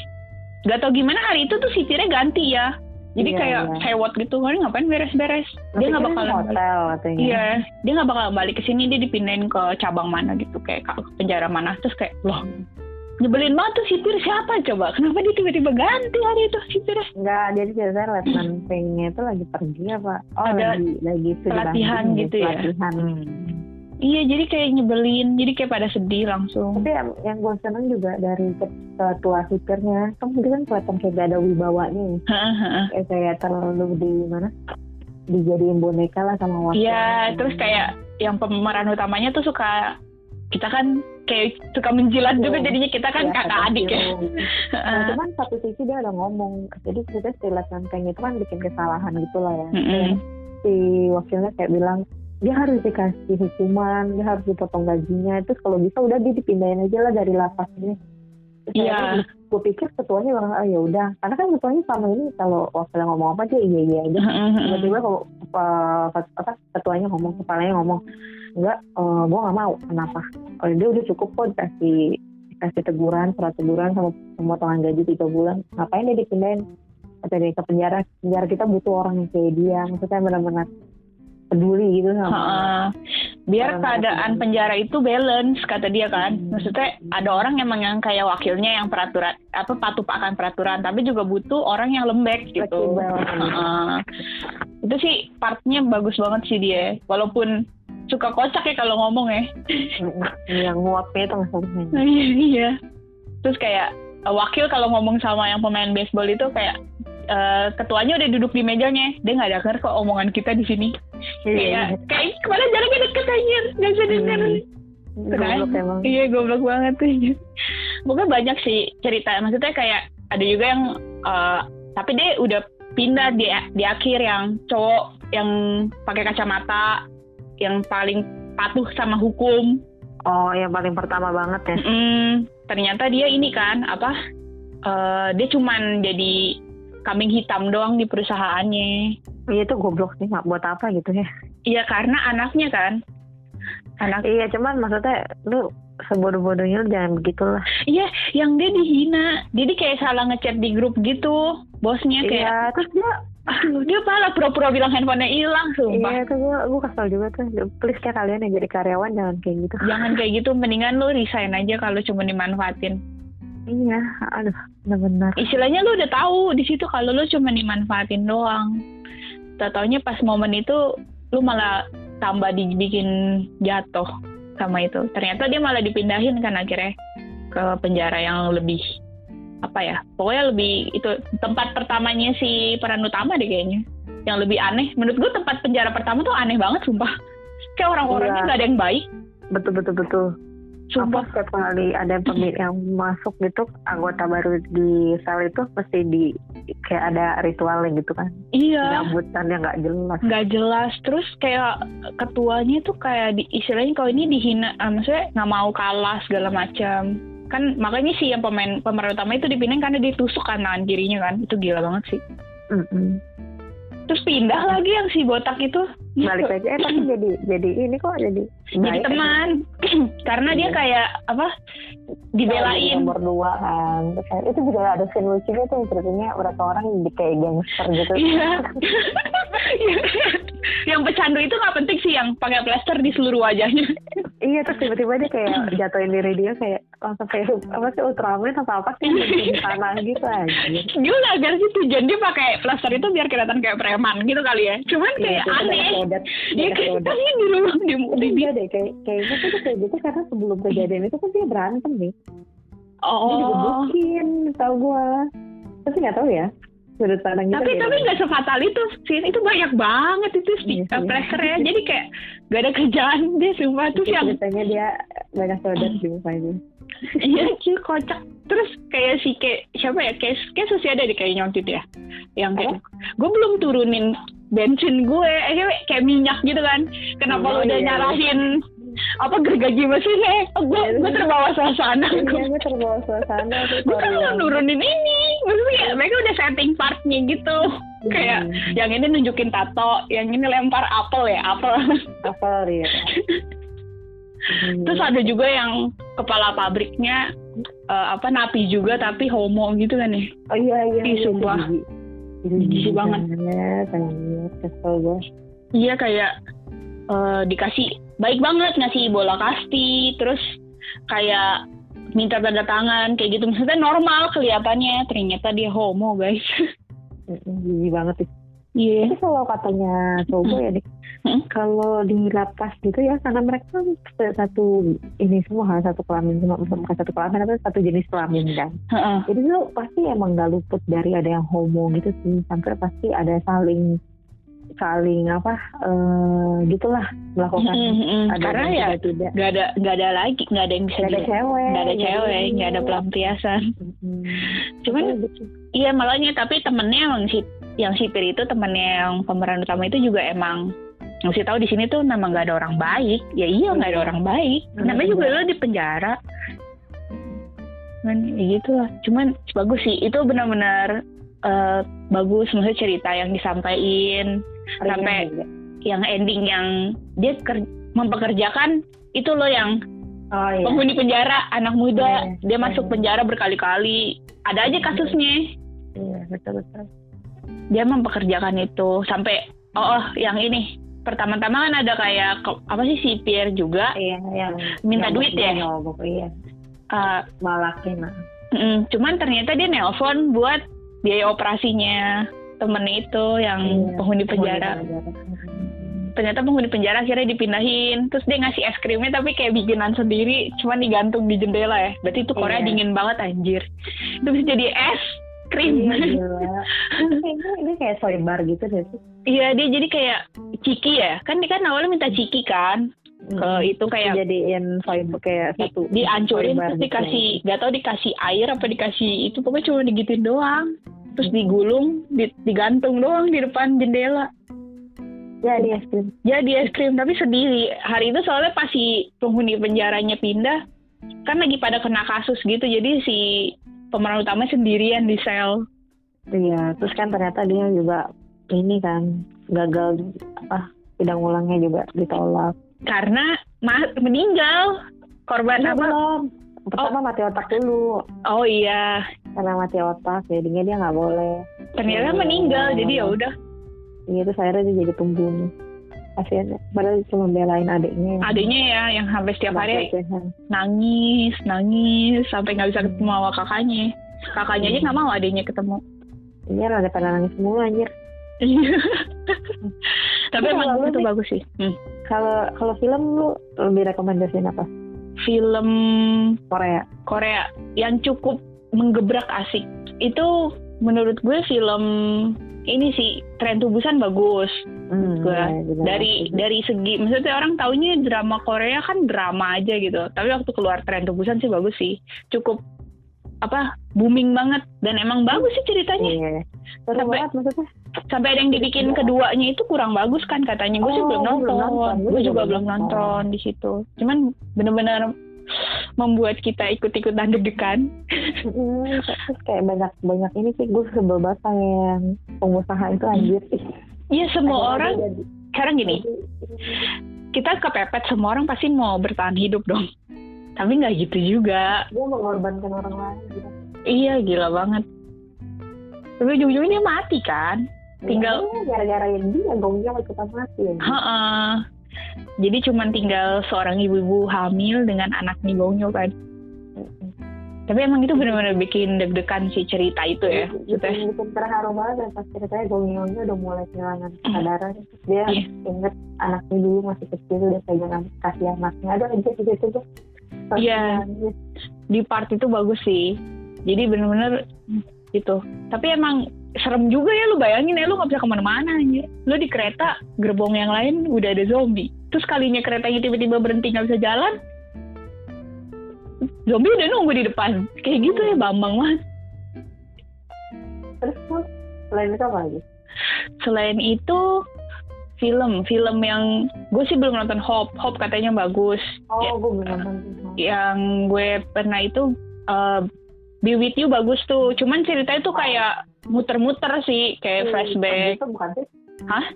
[SPEAKER 1] gak tau gimana hari itu tuh sipirnya ganti ya jadi
[SPEAKER 2] Iya,
[SPEAKER 1] kayak
[SPEAKER 2] iya.
[SPEAKER 1] sewot gitu kalian ngapain beres-beres dia nggak
[SPEAKER 2] kan
[SPEAKER 1] bakalan
[SPEAKER 2] hotel katanya.
[SPEAKER 1] Iya, dia nggak bakal balik ke sini, dia dipindahin ke cabang mana gitu, kayak ke penjara mana. Terus kayak, loh, nyebelin banget tuh sipir siapa coba? Kenapa dia tiba-tiba ganti hari itu sipirnya?
[SPEAKER 2] Enggak, jadi ceritanya Letnan Pengnya itu lagi pergi apa? Oh,
[SPEAKER 1] Ada
[SPEAKER 2] lagi lagi
[SPEAKER 1] pelatihan
[SPEAKER 2] banding
[SPEAKER 1] gitu ya?
[SPEAKER 2] Pelatihan.
[SPEAKER 1] Iya, jadi kayak nyebelin, jadi kayak pada sedih langsung.
[SPEAKER 2] Tapi yang, yang gue seneng juga dari ke- ketua sipirnya, kan dia kan kelihatan kayak gak ada wibawanya ya.
[SPEAKER 1] Hahaha.
[SPEAKER 2] Kayak, kayak terlalu di mana? Dijadiin boneka lah sama wakil.
[SPEAKER 1] Iya, terus kayak yang pemeran utamanya tuh suka kita kan kayak suka menjilat juga
[SPEAKER 2] Iya.
[SPEAKER 1] jadinya kita kan
[SPEAKER 2] Iya,
[SPEAKER 1] kakak adik ya.
[SPEAKER 2] Nah, cuman satu sisi dia ada ngomong, jadi kita Letnan Peng itu kan bikin kesalahan gitu lah ya.
[SPEAKER 1] Mm-mm.
[SPEAKER 2] si wakilnya kayak bilang dia harus dikasih hukuman, dia harus dipotong gajinya. Terus kalau bisa udah dia dipindahin aja lah dari lapas ini.
[SPEAKER 1] Iya.
[SPEAKER 2] akhirnya gue pikir ketuanya bilang ah ya udah, karena kan ketuanya sama ini kalau wakilnya ngomong apa dia iya iya aja. Tiba-tiba kalau uh, apa ketuanya ngomong, kepalanya ngomong enggak, uh, gue nggak mau. Kenapa? Oh dia udah cukup kok dikasih dikasih teguran, surat teguran sama pemotongan gaji tiga bulan. Ngapain dia dipindahin? Kata dia ke penjara. Penjara kita butuh orang yang kayak dia. Maksudnya benar-benar peduli gitu sama.
[SPEAKER 1] Heeh. Biar
[SPEAKER 2] Orang
[SPEAKER 1] keadaan penjara itu balance kata dia kan.
[SPEAKER 2] Hmm.
[SPEAKER 1] Maksudnya ada orang emang yang kayak wakilnya yang peraturan apa patuh akan peraturan, tapi juga butuh orang yang lembek gitu. Heeh. Itu sih partnya bagus banget sih dia. Walaupun suka kocak ya kalau ngomong ya.
[SPEAKER 2] yang nguapnya itu salah
[SPEAKER 1] Iya. Terus kayak wakil kalau ngomong sama yang pemain baseball itu kayak eh, ketuanya udah duduk di mejanya, dia nggak denger kok omongan kita di sini.
[SPEAKER 2] Iya.
[SPEAKER 1] Kayak kayak ke mana jaraknya deket aja, nggak bisa denger.
[SPEAKER 2] Goblok emang.
[SPEAKER 1] Iya goblok banget tuh. Pokoknya banyak sih cerita. Maksudnya kayak ada juga yang eh, tapi dia udah pindah di di akhir yang cowok yang pakai kacamata yang paling patuh sama hukum.
[SPEAKER 2] Oh, yang paling pertama banget ya.
[SPEAKER 1] Mm, ternyata dia ini kan apa? eh, dia cuman jadi kambing hitam doang di perusahaannya.
[SPEAKER 2] Iya itu goblok sih, nggak buat apa gitu ya.
[SPEAKER 1] Iya karena anaknya kan. Anak
[SPEAKER 2] Iya, cuman maksudnya lu sebodoh-bodohnya lu jangan begitulah.
[SPEAKER 1] Iya, yang dia dihina. Jadi kayak salah ngechat di grup gitu. Bosnya kayak,
[SPEAKER 2] Iya, terus dia
[SPEAKER 1] aduh dia malah pura-pura bilang handphonenya hilang, sumpah.
[SPEAKER 2] Iya, itu gue gue kesel juga tuh. Please ya kalian yang jadi karyawan jangan kayak gitu.
[SPEAKER 1] Jangan kayak gitu, mendingan lu resign aja kalau cuma dimanfaatin.
[SPEAKER 2] Iya, aduh, benar-benar.
[SPEAKER 1] Istilahnya lu udah tahu di situ kalau lu cuma dimanfaatin doang. Tau-taunya pas momen itu lu malah tambah dibikin jatuh sama itu. Ternyata dia malah dipindahin kan akhirnya ke penjara yang lebih apa ya? Pokoknya lebih itu tempat pertamanya si peran utama deh kayaknya. Yang lebih aneh. Menurut gue tempat penjara pertama tuh aneh banget sumpah. Kayak orang-orangnya
[SPEAKER 2] Iya.
[SPEAKER 1] nggak ada yang baik.
[SPEAKER 2] Betul betul betul.
[SPEAKER 1] Sumpah.
[SPEAKER 2] Setiap kali ada pemil yang masuk gitu anggota baru di sel itu pasti di kayak ada ritualnya gitu kan.
[SPEAKER 1] Iya.
[SPEAKER 2] Nyambutan yang nggak jelas.
[SPEAKER 1] nggak jelas terus kayak ketuanya tuh kayak di, istilahnya kalau ini dihina ah, maksudnya nggak mau kalah segala macam kan makanya sih yang pemain pemeran utama itu dipindahin karena ditusuk kan tangan kirinya kan itu gila banget sih
[SPEAKER 2] Mm-mm.
[SPEAKER 1] terus pindah lagi yang si botak itu
[SPEAKER 2] Balik lagi eh tapi jadi jadi ini kok jadi
[SPEAKER 1] jadi
[SPEAKER 2] baik.
[SPEAKER 1] teman karena dia kayak apa dibelain
[SPEAKER 2] nomor dua kan Terus itu juga ada scene lucunya tuh ceritanya berapa orang di kayak gangster gitu
[SPEAKER 1] Iya. yang pecandu itu nggak penting sih yang pakai plester di seluruh wajahnya.
[SPEAKER 2] iya terus tiba-tiba dia kayak jatuhin diri dia kayak langsung kayak apa sih Ultraman atau apa sih di tanah gitu aja
[SPEAKER 1] Dia udah agak sih tujuan dia pakai plester itu biar kelihatan kayak preman gitu kali ya. Cuman kayak
[SPEAKER 2] Iya,
[SPEAKER 1] aneh. Dia
[SPEAKER 2] banyak
[SPEAKER 1] kayak
[SPEAKER 2] rodet.
[SPEAKER 1] tanya di rumah di, di,
[SPEAKER 2] Iya deh, kayak kayaknya tuh kayak gitu karena sebelum kejadian itu kan dia berantem nih. Dia
[SPEAKER 1] Oh.
[SPEAKER 2] digebukin, tau gua. Tapi nggak tahu ya. Sudut pandang
[SPEAKER 1] Tapi
[SPEAKER 2] beda.
[SPEAKER 1] tapi nggak sefatal itu sih itu banyak banget itu sih
[SPEAKER 2] Iya sih.
[SPEAKER 1] plesternya. Jadi kayak gak ada kerjaan dia sumpah terus
[SPEAKER 2] Itu
[SPEAKER 1] yang
[SPEAKER 2] ceritanya dia banyak rodet di mukanya.
[SPEAKER 1] Iya cuy kocak Terus kayak si kayak siapa ya Kayak, kayak susi ada deh kayak nyontit ya Yang kayak Gue belum turunin bensin gue eh, kayak, kayak minyak gitu kan Kenapa
[SPEAKER 2] Oh,
[SPEAKER 1] lu udah
[SPEAKER 2] iya.
[SPEAKER 1] nyarahin Apa gergaji mesinnya Gue
[SPEAKER 2] Iya.
[SPEAKER 1] gue terbawa suasana
[SPEAKER 2] Iya,
[SPEAKER 1] Gue
[SPEAKER 2] gue terbawa suasana
[SPEAKER 1] gue kan
[SPEAKER 2] ya.
[SPEAKER 1] nurunin ini Maksudnya kayak mereka udah setting partnya gitu Kayak
[SPEAKER 2] Hmm.
[SPEAKER 1] yang ini nunjukin tato Yang ini lempar apel ya Apel
[SPEAKER 2] Apa ya? Hmm.
[SPEAKER 1] Terus ada juga yang kepala pabriknya eh, apa napi juga tapi homo gitu kan ya.
[SPEAKER 2] Oh iya iya.
[SPEAKER 1] Ih,
[SPEAKER 2] iya,
[SPEAKER 1] sumpah.
[SPEAKER 2] jijik.
[SPEAKER 1] Jijik banget.
[SPEAKER 2] Kesel gue.
[SPEAKER 1] Iya kayak eh, dikasih baik banget ngasih bola kasti terus kayak minta tanda tangan kayak gitu maksudnya normal kelihatannya ternyata dia homo guys.
[SPEAKER 2] Jijik banget sih.
[SPEAKER 1] Iya.
[SPEAKER 2] Tapi kalau katanya Sobo ya nih,
[SPEAKER 1] Hmm.
[SPEAKER 2] kalau di lapas gitu ya, karena mereka satu ini semua satu kelamin semua, bukan satu kelamin tapi satu jenis kelamin kan.
[SPEAKER 1] Heeh.
[SPEAKER 2] Jadi tuh pasti emang nggak luput dari ada yang homo gitu sih, sampai pasti ada saling saling apa eh gitulah melakukan
[SPEAKER 1] Mm-mm.
[SPEAKER 2] ada
[SPEAKER 1] Karena ya
[SPEAKER 2] tidak
[SPEAKER 1] nggak ada nggak ada lagi nggak ada yang bisa
[SPEAKER 2] nggak ada cewek
[SPEAKER 1] nggak ada cewek nggak ada pelampiasan.
[SPEAKER 2] Mm-mm.
[SPEAKER 1] Cuman
[SPEAKER 2] gitu.
[SPEAKER 1] Iya malahnya tapi temennya emang si yang sipir itu temennya yang pemeran utama itu juga emang ngasih tahu di sini tuh nama nggak ada orang baik. Ya iya nggak ada
[SPEAKER 2] Iya.
[SPEAKER 1] orang baik.
[SPEAKER 2] Hmm,
[SPEAKER 1] namanya juga
[SPEAKER 2] iya.
[SPEAKER 1] lo di penjara. Kan ya gitu lah cuman bagus sih. Itu benar-benar eh, bagus. Maksudnya cerita yang disampaikan.
[SPEAKER 2] Ringan
[SPEAKER 1] sampai
[SPEAKER 2] juga.
[SPEAKER 1] yang ending yang dia ker- mempekerjakan itu loh yang
[SPEAKER 2] oh iya.
[SPEAKER 1] penghuni penjara anak muda.
[SPEAKER 2] Iya,
[SPEAKER 1] dia
[SPEAKER 2] iya.
[SPEAKER 1] masuk penjara berkali-kali. Ada aja kasusnya.
[SPEAKER 2] Iya betul betul.
[SPEAKER 1] Dia mempekerjakan itu. Sampai oh, oh yang ini pertama-tama kan ada kayak apa sih sipir juga?
[SPEAKER 2] Iya yang
[SPEAKER 1] Minta
[SPEAKER 2] nyogok
[SPEAKER 1] duit ya?
[SPEAKER 2] nyogok, iya.
[SPEAKER 1] Eh,
[SPEAKER 2] malakin lah
[SPEAKER 1] mm, cuman ternyata dia nelpon buat biaya operasinya temennya itu yang
[SPEAKER 2] Iya,
[SPEAKER 1] penghuni penjara.
[SPEAKER 2] penjara.
[SPEAKER 1] ternyata penghuni penjara akhirnya dipindahin. Terus dia ngasih es krimnya tapi kayak bikinan sendiri cuman digantung di jendela ya. Berarti itu Korea
[SPEAKER 2] Iya.
[SPEAKER 1] dingin banget anjir. Itu bisa jadi es krim
[SPEAKER 2] Iya. Ini kayaknya kayak soy bar gitu deh sih.
[SPEAKER 1] Iya dia jadi kayak ciki ya kan dia kan awalnya minta ciki kan ke itu kayak
[SPEAKER 2] jadiin soy kayak satu
[SPEAKER 1] dihancurin terus
[SPEAKER 2] gitu.
[SPEAKER 1] dikasih nggak tahu dikasih air apa dikasih itu pokoknya cuma digituin doang terus digulung di- digantung doang di depan jendela
[SPEAKER 2] Ya di es krim.
[SPEAKER 1] jadi es krim tapi sendiri hari itu soalnya pas si penghuni penjaranya pindah kan lagi pada kena kasus gitu jadi si pemeran utama sendirian di sel
[SPEAKER 2] Iya, terus kan ternyata dia juga ini kan gagal apa sidang ulangnya juga ditolak.
[SPEAKER 1] karena ma- meninggal korban
[SPEAKER 2] Enggak,
[SPEAKER 1] apa
[SPEAKER 2] belum. Pertama mati otak dulu.
[SPEAKER 1] oh iya
[SPEAKER 2] Karena mati otak jadinya dia nggak boleh.
[SPEAKER 1] ternyata
[SPEAKER 2] Oh.
[SPEAKER 1] meninggal jadi ya udah
[SPEAKER 2] Iya terus akhirnya dia jadi pembunuh. Kasian ya. Padahal cuma belain adiknya.
[SPEAKER 1] adiknya ya yang sampai setiap hari nangis nangis sampai nggak bisa ketemu sama kakaknya kakaknya aja nggak mau adiknya ketemu
[SPEAKER 2] Iya ada pada nangis semua anjir.
[SPEAKER 1] Iya. tapi emang itu
[SPEAKER 2] nih-
[SPEAKER 1] bagus sih Hmm.
[SPEAKER 2] Kalau kalau film lu lebih rekomendasiin apa?
[SPEAKER 1] film
[SPEAKER 2] Korea.
[SPEAKER 1] Korea yang cukup menggebrak asik itu menurut gue film ini sih tren tubusan bagus
[SPEAKER 2] Hmm,
[SPEAKER 1] Gua
[SPEAKER 2] iya, juga.
[SPEAKER 1] dari dari segi maksudnya orang taunya drama Korea kan drama aja gitu tapi waktu keluar tren tubusan sih bagus sih cukup apa booming banget dan emang bagus sih ceritanya
[SPEAKER 2] Iya. Cocok
[SPEAKER 1] Sampai-
[SPEAKER 2] banget maksudnya.
[SPEAKER 1] sampai ada yang dibikin keduanya itu kurang bagus kan katanya gue sih
[SPEAKER 2] Oh,
[SPEAKER 1] belum
[SPEAKER 2] lu belum
[SPEAKER 1] nonton,
[SPEAKER 2] nonton. Gue
[SPEAKER 1] gue
[SPEAKER 2] juga belum nonton.
[SPEAKER 1] nonton di situ cuman bener-bener membuat kita ikut-ikutan deg-degan
[SPEAKER 2] Mm, terus kayak banyak banyak ini sih gue sebel banget pengusaha itu anjir.
[SPEAKER 1] Iya semua orang
[SPEAKER 2] dia jadi-
[SPEAKER 1] sekarang gini kita kepepet semua orang pasti mau bertahan hidup dong. Tapi nggak gitu juga.
[SPEAKER 2] dia mengorbankan orang lain gitu
[SPEAKER 1] Iya gila banget. Tapi ujung-ujungnya dia mati kan. Tinggal-
[SPEAKER 2] Ya, gara-gara dia gongnya ikutan mati ya.
[SPEAKER 1] Heeh. Jadi cuman tinggal seorang ibu-ibu hamil dengan anaknya Gongyo kan. Tapi emang itu benar-benar bikin deg-degan si cerita itu ya. Maksudnya,
[SPEAKER 2] bikin, bikin terharu banget dan pas ceritanya Gongnya udah mulai kehilangan kesadaran dia
[SPEAKER 1] Iya.
[SPEAKER 2] inget anaknya dulu masih kecil udah pegangan kasih anaknya ada aja di situ tuh
[SPEAKER 1] Iya. di part itu bagus sih. Jadi bener-bener gitu. Tapi emang serem juga ya lu bayangin ya lu nggak bisa ke mana-mana anjir. Lu di kereta gerbong yang lain udah ada zombie. Terus kalinya keretanya tiba-tiba berhenti nggak bisa jalan. Zombie udah nunggu di depan. Kayak gitu ya Bambang mas.
[SPEAKER 2] terus tuh selain itu apa lagi
[SPEAKER 1] Selain itu film film yang gue sih belum nonton Hop Hop katanya bagus.
[SPEAKER 2] oh
[SPEAKER 1] Ya,
[SPEAKER 2] gue belum nonton
[SPEAKER 1] yang gue pernah itu uh, Be With You bagus tuh. Cuman ceritanya tuh kayak muter-muter sih, kayak flashback.
[SPEAKER 2] itu bukan sih
[SPEAKER 1] Hah?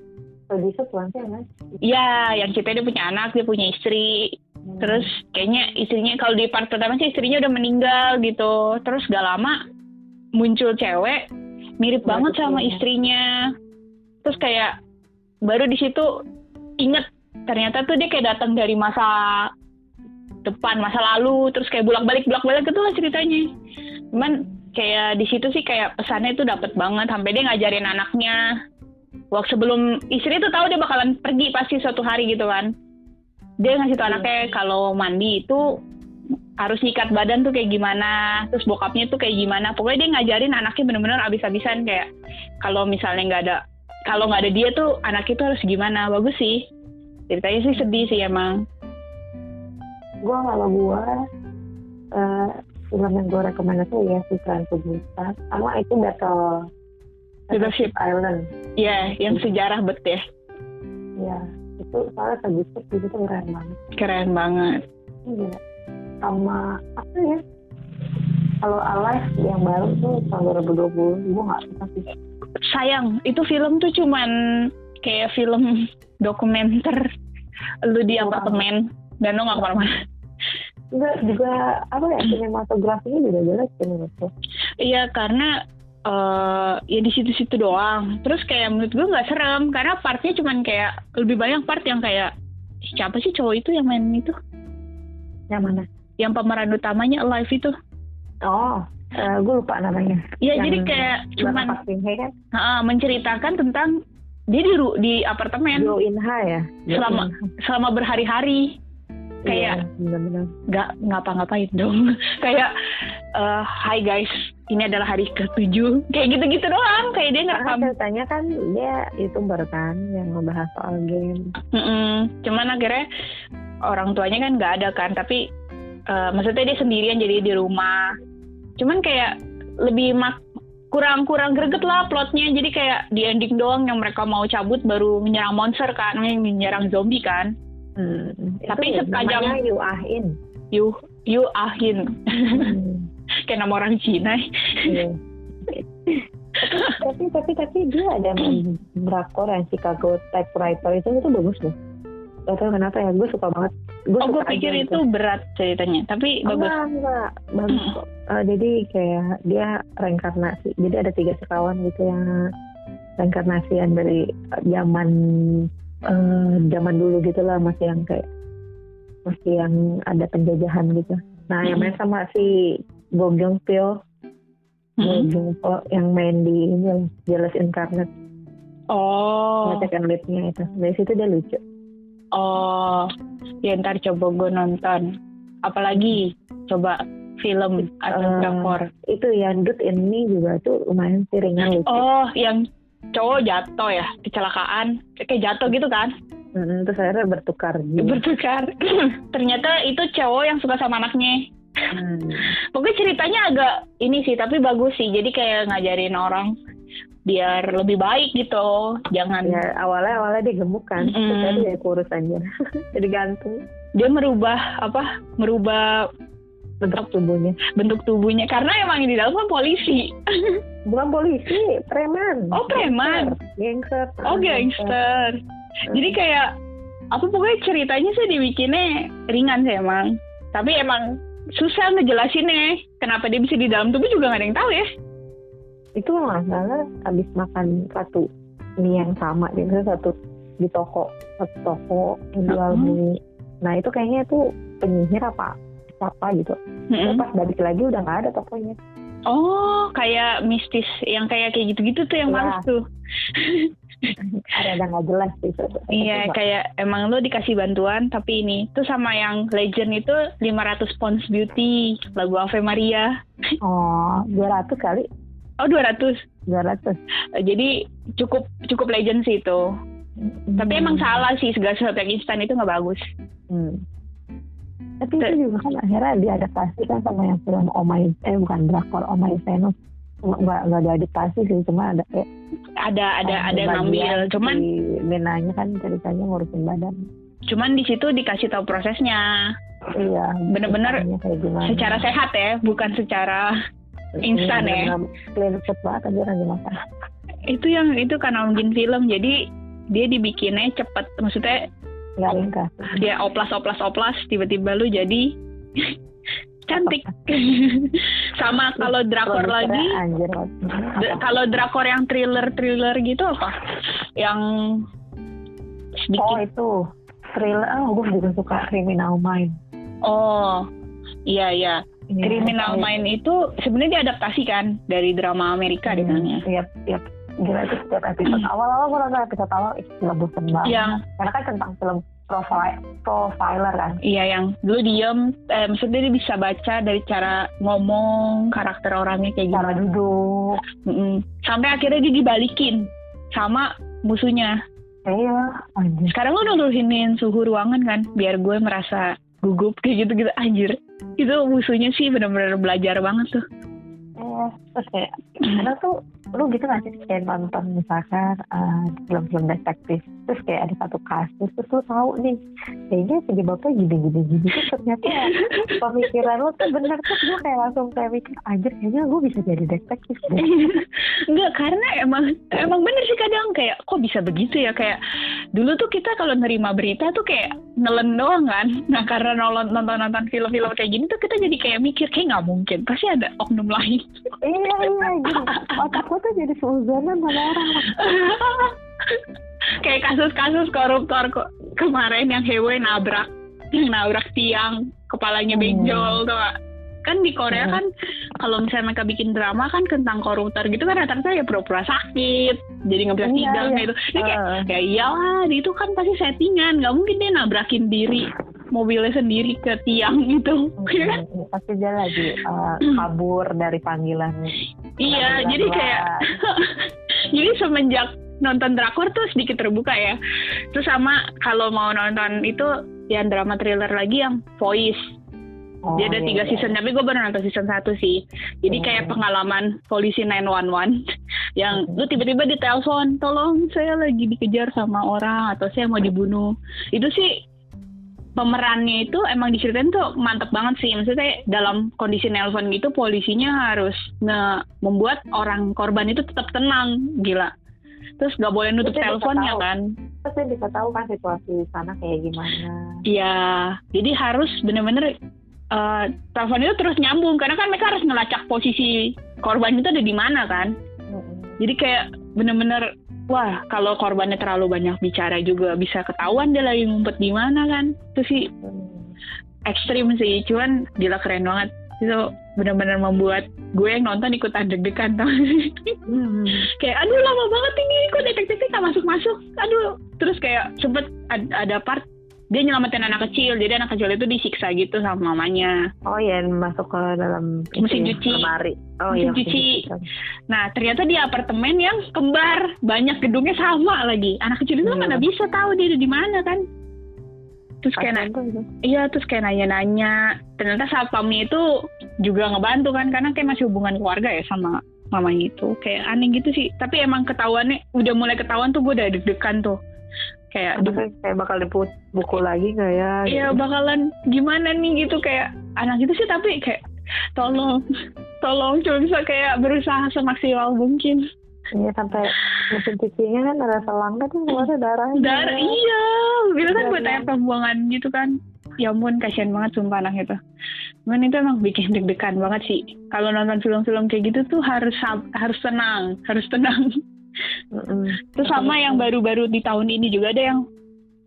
[SPEAKER 2] Itu bukan sih kan
[SPEAKER 1] Iya, yang ceritanya dia punya anak, dia punya istri.
[SPEAKER 2] Hmm.
[SPEAKER 1] Terus kayaknya istrinya kalau di part pertama sih istrinya udah meninggal gitu. Terus gak lama muncul cewek mirip
[SPEAKER 2] Mirip
[SPEAKER 1] banget sama
[SPEAKER 2] istrinya.
[SPEAKER 1] istrinya. Terus kayak baru di situ inget ternyata tuh dia kayak datang dari masa depan, masa lalu, terus kayak bolak-balik bolak-balik gitu lah ceritanya. Cuman kayak di situ sih kayak pesannya itu dapet banget sampai dia ngajarin anaknya. Waktu sebelum istri tuh tahu dia bakalan pergi pasti suatu hari gitu kan. Dia ngasih tau
[SPEAKER 2] Iya.
[SPEAKER 1] anaknya kalau mandi itu harus nyikat badan tuh kayak gimana, terus bokapnya tuh kayak gimana. Pokoknya dia ngajarin anaknya bener-bener abis-abisan kayak kalau misalnya nggak ada kalau nggak ada dia tuh anak itu harus gimana. Bagus sih. Ceritanya sih sedih sih emang.
[SPEAKER 2] gue kalau gue eh film yang gue rekomendasi ya si Tren Buta sama itu Battle
[SPEAKER 1] Battleship.
[SPEAKER 2] Island
[SPEAKER 1] Ya, yang sejarah bet ya.
[SPEAKER 2] ya itu soalnya Agustus itu tuh keren banget
[SPEAKER 1] Keren banget.
[SPEAKER 2] Iya. sama apa ya kalau Alive yang baru tuh tahun 2020 gue nggak suka sih
[SPEAKER 1] Sayang, itu film tuh cuman kayak film dokumenter lu di
[SPEAKER 2] Kurang.
[SPEAKER 1] apartemen dan lu nggak ke mana-mana.
[SPEAKER 2] Enggak juga apa ya sinematografinya juga jelek sih menurutku
[SPEAKER 1] Iya karena eh ya di situ-situ doang. Terus kayak menurut gue nggak serem karena partnya cuman kayak lebih banyak part yang kayak siapa sih cowok itu yang main itu?
[SPEAKER 2] yang mana?
[SPEAKER 1] Yang pemeran utamanya Alive itu.
[SPEAKER 2] oh gue lupa namanya.
[SPEAKER 1] Iya jadi kayak cuman
[SPEAKER 2] kan?
[SPEAKER 1] Ah, menceritakan tentang dia di di apartemen.
[SPEAKER 2] Jo In ya?
[SPEAKER 1] Selama-
[SPEAKER 2] In
[SPEAKER 1] selama berhari-hari kayak
[SPEAKER 2] Iya, bener-bener
[SPEAKER 1] nggak ngapa-ngapain dong. Kayak eh hai guys ini adalah hari ketujuh. Kayak gitu-gitu doang. Kayak dia ngerekam.
[SPEAKER 2] ceritanya kan dia youtuber kan yang ngebahas soal game.
[SPEAKER 1] Mm-mm. cuman akhirnya orang tuanya kan nggak ada kan tapi eh, maksudnya dia sendirian jadi di rumah. Cuman kayak lebih mak kurang-kurang greget lah plotnya. Jadi kayak di ending doang yang mereka mau cabut baru menyerang monster kan menyerang zombie kan
[SPEAKER 2] Hmm,
[SPEAKER 1] Tapi
[SPEAKER 2] itu
[SPEAKER 1] sepanjang-
[SPEAKER 2] Yu Ah In.
[SPEAKER 1] Yu Yu Ahin
[SPEAKER 2] Hmm,
[SPEAKER 1] kayak nama orang Cina
[SPEAKER 2] iya. tapi tapi tapi dia ada main drakor yang Chicago Typewriter itu itu bagus loh. Gak tau kenapa ya, gue suka banget. Gue
[SPEAKER 1] oh gue pikir
[SPEAKER 2] aja
[SPEAKER 1] itu berat ceritanya tapi
[SPEAKER 2] Oh,
[SPEAKER 1] bagus
[SPEAKER 2] enggak, enggak. Bagus kok. Eh, jadi kayak dia reinkarnasi. Jadi ada tiga sekawan gitu yang reinkarnasian dari eh, zaman eh, zaman dulu gitu lah masih yang kayak masih yang ada penjajahan gitu. Nah yang main sama si Go Jong Pyo, Go Po yang main di ini Jealous Incarnate,
[SPEAKER 1] oh
[SPEAKER 2] oh. second lead-nya itu. Dari situ dia lucu.
[SPEAKER 1] Oh, ya ntar coba gue nonton. Apalagi coba film atau
[SPEAKER 2] Eh,
[SPEAKER 1] drakor.
[SPEAKER 2] Itu yang Dude ini juga tuh lumayan sih ringan lucu.
[SPEAKER 1] Oh, yang cowok jatuh ya, kecelakaan, kayak jatuh gitu kan?
[SPEAKER 2] Mm, terus akhirnya bertukar gitu.
[SPEAKER 1] Bertukar. Ternyata itu cowok yang suka sama anaknya.
[SPEAKER 2] Hmm.
[SPEAKER 1] Pokoknya ceritanya agak ini sih, tapi bagus sih. Jadi kayak ngajarin orang biar lebih baik gitu. Jangan
[SPEAKER 2] Ya awalnya awalnya dia gemuk kan,
[SPEAKER 1] Mm-mm.
[SPEAKER 2] terus dia kurus aja, jadi gantung
[SPEAKER 1] dia merubah apa? Merubah
[SPEAKER 2] bentuk tubuhnya.
[SPEAKER 1] bentuk tubuhnya karena emang di dalam kan polisi.
[SPEAKER 2] Bukan polisi, preman.
[SPEAKER 1] Oh, preman.
[SPEAKER 2] Gangster.
[SPEAKER 1] Oh gangster. Jadi kayak apa pokoknya ceritanya sih dibikinnya ringan sih emang tapi emang susah ngejelasinnya kenapa dia bisa di dalam tubuh juga gak ada yang tahu ya
[SPEAKER 2] itu masalah habis makan satu mie yang sama gitu satu di toko satu toko yang jual
[SPEAKER 1] Hmm.
[SPEAKER 2] mie nah itu kayaknya itu penyihir apa siapa gitu
[SPEAKER 1] Mm-mm.
[SPEAKER 2] pas balik lagi udah nggak ada tokonya
[SPEAKER 1] oh kayak mistis yang kayak kayak gitu-gitu tuh yang
[SPEAKER 2] Ya.
[SPEAKER 1] males tuh
[SPEAKER 2] ada nggak jelas sih
[SPEAKER 1] Iya, kayak emang lo dikasih bantuan, tapi ini tuh sama yang Legend itu 500 pounds beauty, lagu Ave Maria.
[SPEAKER 2] oh 200 kali
[SPEAKER 1] Oh, 200.
[SPEAKER 2] 200
[SPEAKER 1] Eh, Jadi cukup cukup Legend sih itu. Tapi emang salah sih segala sesuatu yang instan itu nggak bagus.
[SPEAKER 2] Hmm. Tapi itu juga kan akhirnya diadaptasi kan sama yang film Omai, eh bukan drakor Omai Venus. Cuma nggak nggak diadaptasi sih, cuma ada kayak
[SPEAKER 1] Ada ada ada yang ngambil, cuman
[SPEAKER 2] si Benanya kan ceritanya ngurusin badan.
[SPEAKER 1] cuman di situ dikasih tahu prosesnya
[SPEAKER 2] Iya.
[SPEAKER 1] Bener-bener secara sehat ya, bukan secara instan ya.
[SPEAKER 2] Clean banget aja lagi makan.
[SPEAKER 1] itu yang itu karena mungkin film jadi dia dibikinnya cepet maksudnya
[SPEAKER 2] Nggak ringkas.
[SPEAKER 1] dia oplas oplas oplas tiba-tiba lu jadi cantik sama kalau drakor lagi kalau drakor yang thriller thriller gitu apa yang
[SPEAKER 2] Oh
[SPEAKER 1] sedikit
[SPEAKER 2] itu thriller. Oh gue juga suka Criminal Minds.
[SPEAKER 1] oh iya iya
[SPEAKER 2] Ini
[SPEAKER 1] Criminal
[SPEAKER 2] kayak-
[SPEAKER 1] Mind itu sebenarnya diadaptasi kan dari drama Amerika deh kayaknya
[SPEAKER 2] Iya, iya. Gila itu setiap episode. Awal-awal gue nonton episode awal, ih gila bosen banget.
[SPEAKER 1] yang
[SPEAKER 2] Karena kan tentang film profile, profiler kan.
[SPEAKER 1] Iya yang dulu diem, eh, maksudnya dia bisa baca dari cara ngomong karakter orangnya kayak
[SPEAKER 2] Cara
[SPEAKER 1] gimana.
[SPEAKER 2] duduk.
[SPEAKER 1] Mm-mm. Sampai akhirnya dia dibalikin sama musuhnya.
[SPEAKER 2] Iya, anjir.
[SPEAKER 1] Sekarang lu nurunin suhu ruangan kan, biar gue merasa gugup kayak gitu-gitu anjir. Itu musuhnya sih benar-benar belajar banget tuh.
[SPEAKER 2] Iya, terus kayak kadang tuh lu gitu gak sih? Kayak nonton misalkan eh, film-film detektif terus kayak ada satu kasus terus lu tahu nih kayaknya penyebabnya gini gini terus ternyata pemikiran lu tuh bener. Terus gue kayak langsung kayak mikir anjir kayaknya gue bisa jadi detektif deh.
[SPEAKER 1] Enggak, karena emang emang bener sih kadang kayak kok bisa begitu ya? Kayak dulu tuh kita kalau nerima berita tuh kayak nelen doang kan. Nah karena nonton nonton nonton film-film kayak gini tuh kita jadi kayak mikir kayak nggak mungkin pasti ada oknum lain.
[SPEAKER 2] iya iya gitu otak gue tuh jadi seuzonan sama orang
[SPEAKER 1] kayak kasus-kasus koruptor kok kemarin yang hewe nabrak yang nabrak tiang kepalanya
[SPEAKER 2] Hmm.
[SPEAKER 1] benjol tuh kan di Korea
[SPEAKER 2] Hmm.
[SPEAKER 1] kan kalau misalnya mereka bikin drama kan tentang koruptor gitu kan rata-rata ya pura-pura sakit jadi nggak bisa
[SPEAKER 2] Iya,
[SPEAKER 1] sidang
[SPEAKER 2] iya.
[SPEAKER 1] Dia kayak ya iyalah itu kan pasti settingan nggak mungkin dia nabrakin diri mobilnya sendiri ke tiang gitu.
[SPEAKER 2] Hmm, pasti dia lagi eh, kabur dari panggilan.
[SPEAKER 1] Iya
[SPEAKER 2] panggilan
[SPEAKER 1] jadi kayak jadi semenjak nonton drakor tuh sedikit terbuka ya. Terus sama kalau mau nonton itu yang drama thriller lagi yang Voice.
[SPEAKER 2] Oh,
[SPEAKER 1] dia ada
[SPEAKER 2] iya,
[SPEAKER 1] tiga
[SPEAKER 2] iya.
[SPEAKER 1] season tapi gue baru nonton season satu sih. Jadi
[SPEAKER 2] Hmm.
[SPEAKER 1] kayak pengalaman polisi 911 yang lu tiba-tiba ditelepon tolong saya lagi dikejar sama orang atau saya mau dibunuh. Itu sih pemerannya itu emang diceritain tuh mantep banget sih. Maksudnya dalam kondisi nelpon gitu polisinya harus nge membuat orang korban itu tetap tenang gila. Terus gak boleh nutup
[SPEAKER 2] Terus
[SPEAKER 1] teleponnya kan.
[SPEAKER 2] Terus dia bisa tahu kan situasi sana kayak gimana.
[SPEAKER 1] Iya, jadi harus bener-bener eh, telepon itu terus nyambung karena kan mereka harus ngelacak posisi korban itu ada di mana kan. Jadi kayak bener-bener wah kalau korbannya terlalu banyak bicara juga bisa ketahuan dia lagi ngumpet di mana kan. Itu sih ekstrim sih, cuman gila keren banget. Itu bener-bener membuat gue yang nonton ikutan deg-degan tau.
[SPEAKER 2] Hmm.
[SPEAKER 1] kayak aduh lama banget ini kok detektifnya nggak masuk-masuk. Aduh, terus kayak sempet ad- ada part dia nyelamatin anak kecil jadi anak kecil itu disiksa gitu sama mamanya.
[SPEAKER 2] Oh iya, masuk ke dalam
[SPEAKER 1] Mesin
[SPEAKER 2] ya,
[SPEAKER 1] cuci.
[SPEAKER 2] lemari. Oh
[SPEAKER 1] Mesin
[SPEAKER 2] iya,
[SPEAKER 1] cuci. nah ternyata di apartemen yang kembar banyak gedungnya sama lagi. Anak kecil itu
[SPEAKER 2] Iya.
[SPEAKER 1] mana bisa tahu dia ada di mana kan? Terus kayak na- iya terus kayak nanya-nanya. Ternyata satpamnya itu juga ngebantu kan? Karena kayak masih hubungan keluarga ya sama mamanya itu. Kayak aneh gitu sih. Tapi emang ketahuannya udah mulai ketahuan tuh gue udah deg-degan tuh kayak
[SPEAKER 2] Aduh, kayak bakal dipukul lagi nggak ya?
[SPEAKER 1] Iya
[SPEAKER 2] gitu.
[SPEAKER 1] bakalan gimana nih gitu kayak anak itu sih tapi kayak tolong tolong cuma bisa kayak berusaha semaksimal mungkin
[SPEAKER 2] Iya sampai mesin cucinya kan ada selang kan keluar darahnya.
[SPEAKER 1] dan iya bilang kan
[SPEAKER 2] Iya,
[SPEAKER 1] buat
[SPEAKER 2] iya.
[SPEAKER 1] air pembuangan gitu kan ya ampun kasihan banget sumpah anak itu cuman itu emang bikin deg-degan banget sih kalau nonton film-film kayak gitu tuh harus harus tenang harus tenang
[SPEAKER 2] Mm-mm.
[SPEAKER 1] Terus sama yang baru-baru di tahun ini juga ada yang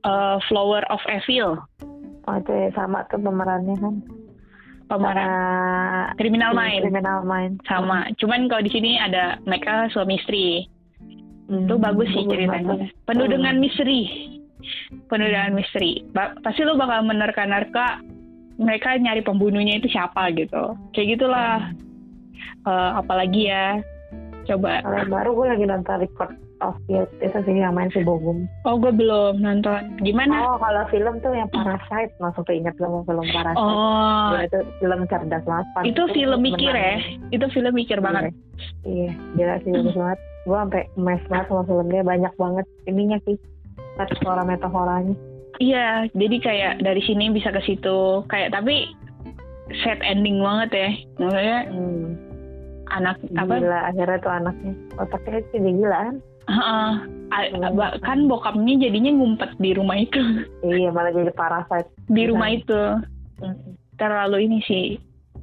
[SPEAKER 1] uh, Flower of Evil.
[SPEAKER 2] Oh itu ya, sama tuh pemerannya kan.
[SPEAKER 1] pemeran.
[SPEAKER 2] Sama
[SPEAKER 1] Criminal Minds
[SPEAKER 2] Criminal Minds.
[SPEAKER 1] sama. Cuman kalau di sini ada mereka suami istri.
[SPEAKER 2] Hmm,
[SPEAKER 1] itu bagus sih
[SPEAKER 2] bagus
[SPEAKER 1] ceritanya. penuh
[SPEAKER 2] Hmm.
[SPEAKER 1] dengan misteri. Penuh dengan misteri. Ba- pasti lo bakal menerka-nerka mereka nyari pembunuhnya itu siapa gitu. Kayak gitulah. Eh, apalagi ya coba
[SPEAKER 2] Kalau yang baru gue lagi nonton Record of Youth itu sih yang main si Bogum.
[SPEAKER 1] oh gue belum nonton gimana
[SPEAKER 2] Oh kalau film tuh yang Parasite langsung keinget sama film Parasite.
[SPEAKER 1] oh
[SPEAKER 2] Gila, itu film cerdas banget. Pan.
[SPEAKER 1] itu film mikir ya itu film mikir banget
[SPEAKER 2] Iya, gila sih bagus banget. Gue sampai mes banget sama filmnya banyak banget ininya sih. Metafora metaforanya.
[SPEAKER 1] Iya, jadi kayak dari sini bisa ke situ. Kayak tapi sad ending banget ya. Maksudnya
[SPEAKER 2] Hmm.
[SPEAKER 1] Anak apa?
[SPEAKER 2] Gila akhirnya tuh anaknya otaknya sih kan. Iya.
[SPEAKER 1] ba- kan bokapnya jadinya ngumpet di rumah itu.
[SPEAKER 2] Iya malah jadi Parasite.
[SPEAKER 1] di
[SPEAKER 2] Iya.
[SPEAKER 1] rumah itu.
[SPEAKER 2] Hmm.
[SPEAKER 1] Terlalu ini sih.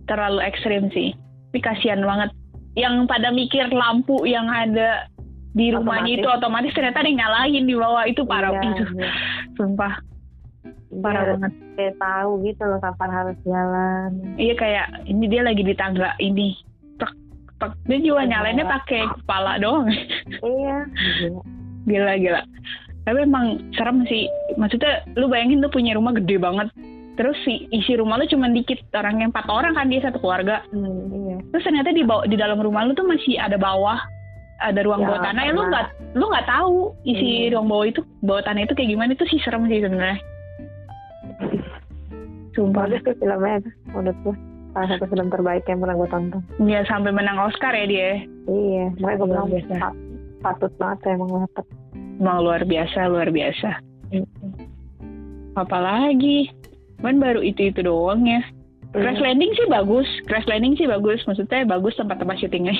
[SPEAKER 1] Terlalu ekstrim sih. Tapi kasihan banget. Yang pada mikir lampu yang ada di rumahnya
[SPEAKER 2] Otomatis.
[SPEAKER 1] itu otomatis ternyata ada yang nyalain di bawah itu parah
[SPEAKER 2] Iya,
[SPEAKER 1] itu.
[SPEAKER 2] iya.
[SPEAKER 1] Sumpah parah
[SPEAKER 2] Dia
[SPEAKER 1] banget.
[SPEAKER 2] kayak tahu gitu loh kapan harus jalan.
[SPEAKER 1] Iya kayak ini dia lagi di tangga ini. Dia juga
[SPEAKER 2] Iya.
[SPEAKER 1] nyalainnya pakai kepala doang.
[SPEAKER 2] Iya. Gila.
[SPEAKER 1] gila gila. Tapi emang serem sih. Maksudnya lu bayangin tuh punya rumah gede banget. Terus si isi rumah lu cuma dikit orang yang empat orang kan dia satu keluarga.
[SPEAKER 2] Hmm, iya.
[SPEAKER 1] Terus ternyata di bawah, di dalam rumah lu tuh masih ada bawah ada ruang
[SPEAKER 2] Ya,
[SPEAKER 1] bawah tanah ya lu nggak lu nggak tahu isi
[SPEAKER 2] Iya.
[SPEAKER 1] ruang bawah itu bawah tanah itu kayak gimana itu sih serem sih sebenarnya. Sumpah.
[SPEAKER 2] Bagus tuh filmnya menurut gue. Salah satu film terbaik yang pernah gue tonton.
[SPEAKER 1] Ya sampai menang Oscar ya dia.
[SPEAKER 2] Iya, makanya gue bilang
[SPEAKER 1] biasa.
[SPEAKER 2] pat- patut banget ya emang dapat.
[SPEAKER 1] Emang luar biasa, luar biasa. Apalagi, kan baru itu-itu doang ya. Crash Landing sih bagus, Crash Landing sih bagus. Maksudnya bagus tempat-tempat syutingnya.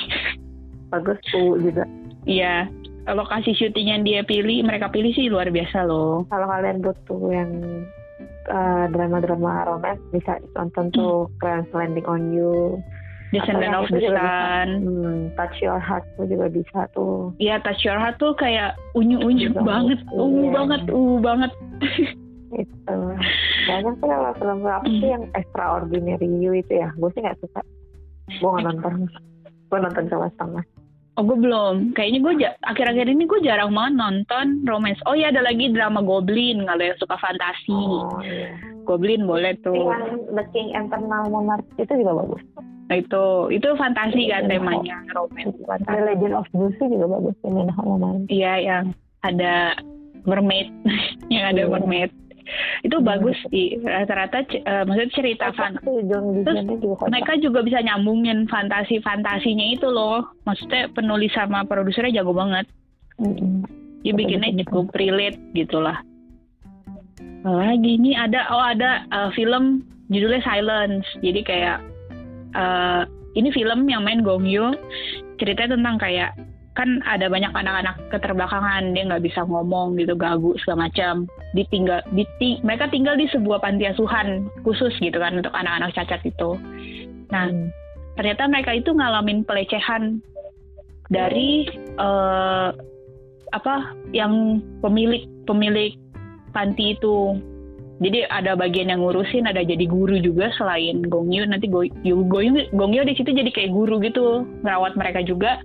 [SPEAKER 2] Bagus tuh juga.
[SPEAKER 1] Iya, lokasi syuting yang dia pilih, mereka pilih sih luar biasa loh.
[SPEAKER 2] Kalau kalian butuh yang uh, drama-drama romance bisa nonton tuh Crash Landing on You.
[SPEAKER 1] Descendant of the. Sun.
[SPEAKER 2] Hmm, Touch Your Heart tuh juga bisa tuh.
[SPEAKER 1] Iya, Touch Your Heart tuh kayak unyu-unyu
[SPEAKER 2] Iya,
[SPEAKER 1] banget,
[SPEAKER 2] iya.
[SPEAKER 1] ungu banget, ungu banget.
[SPEAKER 2] Itu banyak tuh kalau film apa sih yang Extraordinary You itu ya. Gue sih nggak suka. Gue nggak nonton. Gue nonton cuma setengah.
[SPEAKER 1] Oh, gue belum. Kayaknya gue ja- akhir-akhir ini gue jarang banget nonton romance. Oh iya, ada lagi drama Goblin. Kalau yang suka fantasi,
[SPEAKER 2] Oh iya.
[SPEAKER 1] Goblin boleh tuh.
[SPEAKER 2] Yang The King Eternal Monarch itu juga bagus.
[SPEAKER 1] Nah, itu itu fantasi kan
[SPEAKER 2] Iya.
[SPEAKER 1] temanya romance.
[SPEAKER 2] The Legend of Lucy juga bagus. Ini.
[SPEAKER 1] Iya yang ada mermaid, yang ada
[SPEAKER 2] Iya.
[SPEAKER 1] mermaid. Itu
[SPEAKER 2] Hmm.
[SPEAKER 1] bagus sih. Rata-rata eh, maksudnya cerita fan. Terus. Mereka juga bisa nyambungin fantasi-fantasinya itu loh. Maksudnya penulis sama produsernya jago banget.
[SPEAKER 2] Mm-mm.
[SPEAKER 1] Dia bikinnya cukup relate gitulah. Lagi ini ada oh ada eh, film judulnya Silence. Jadi kayak eh, ini film yang main Gong Yoo. Ceritanya tentang kayak kan ada banyak anak-anak keterbelakangan dia nggak bisa ngomong gitu gagu segala macam. Ditinggal diting, mereka tinggal di sebuah panti asuhan khusus gitu kan untuk anak-anak cacat itu. Nah
[SPEAKER 2] Hmm.
[SPEAKER 1] ternyata mereka itu ngalamin pelecehan dari eh, apa yang pemilik pemilik panti itu jadi ada bagian yang ngurusin ada jadi guru juga selain Gongyu nanti Go- Yu- Gongyu Gongyu di situ jadi kayak guru gitu merawat mereka juga.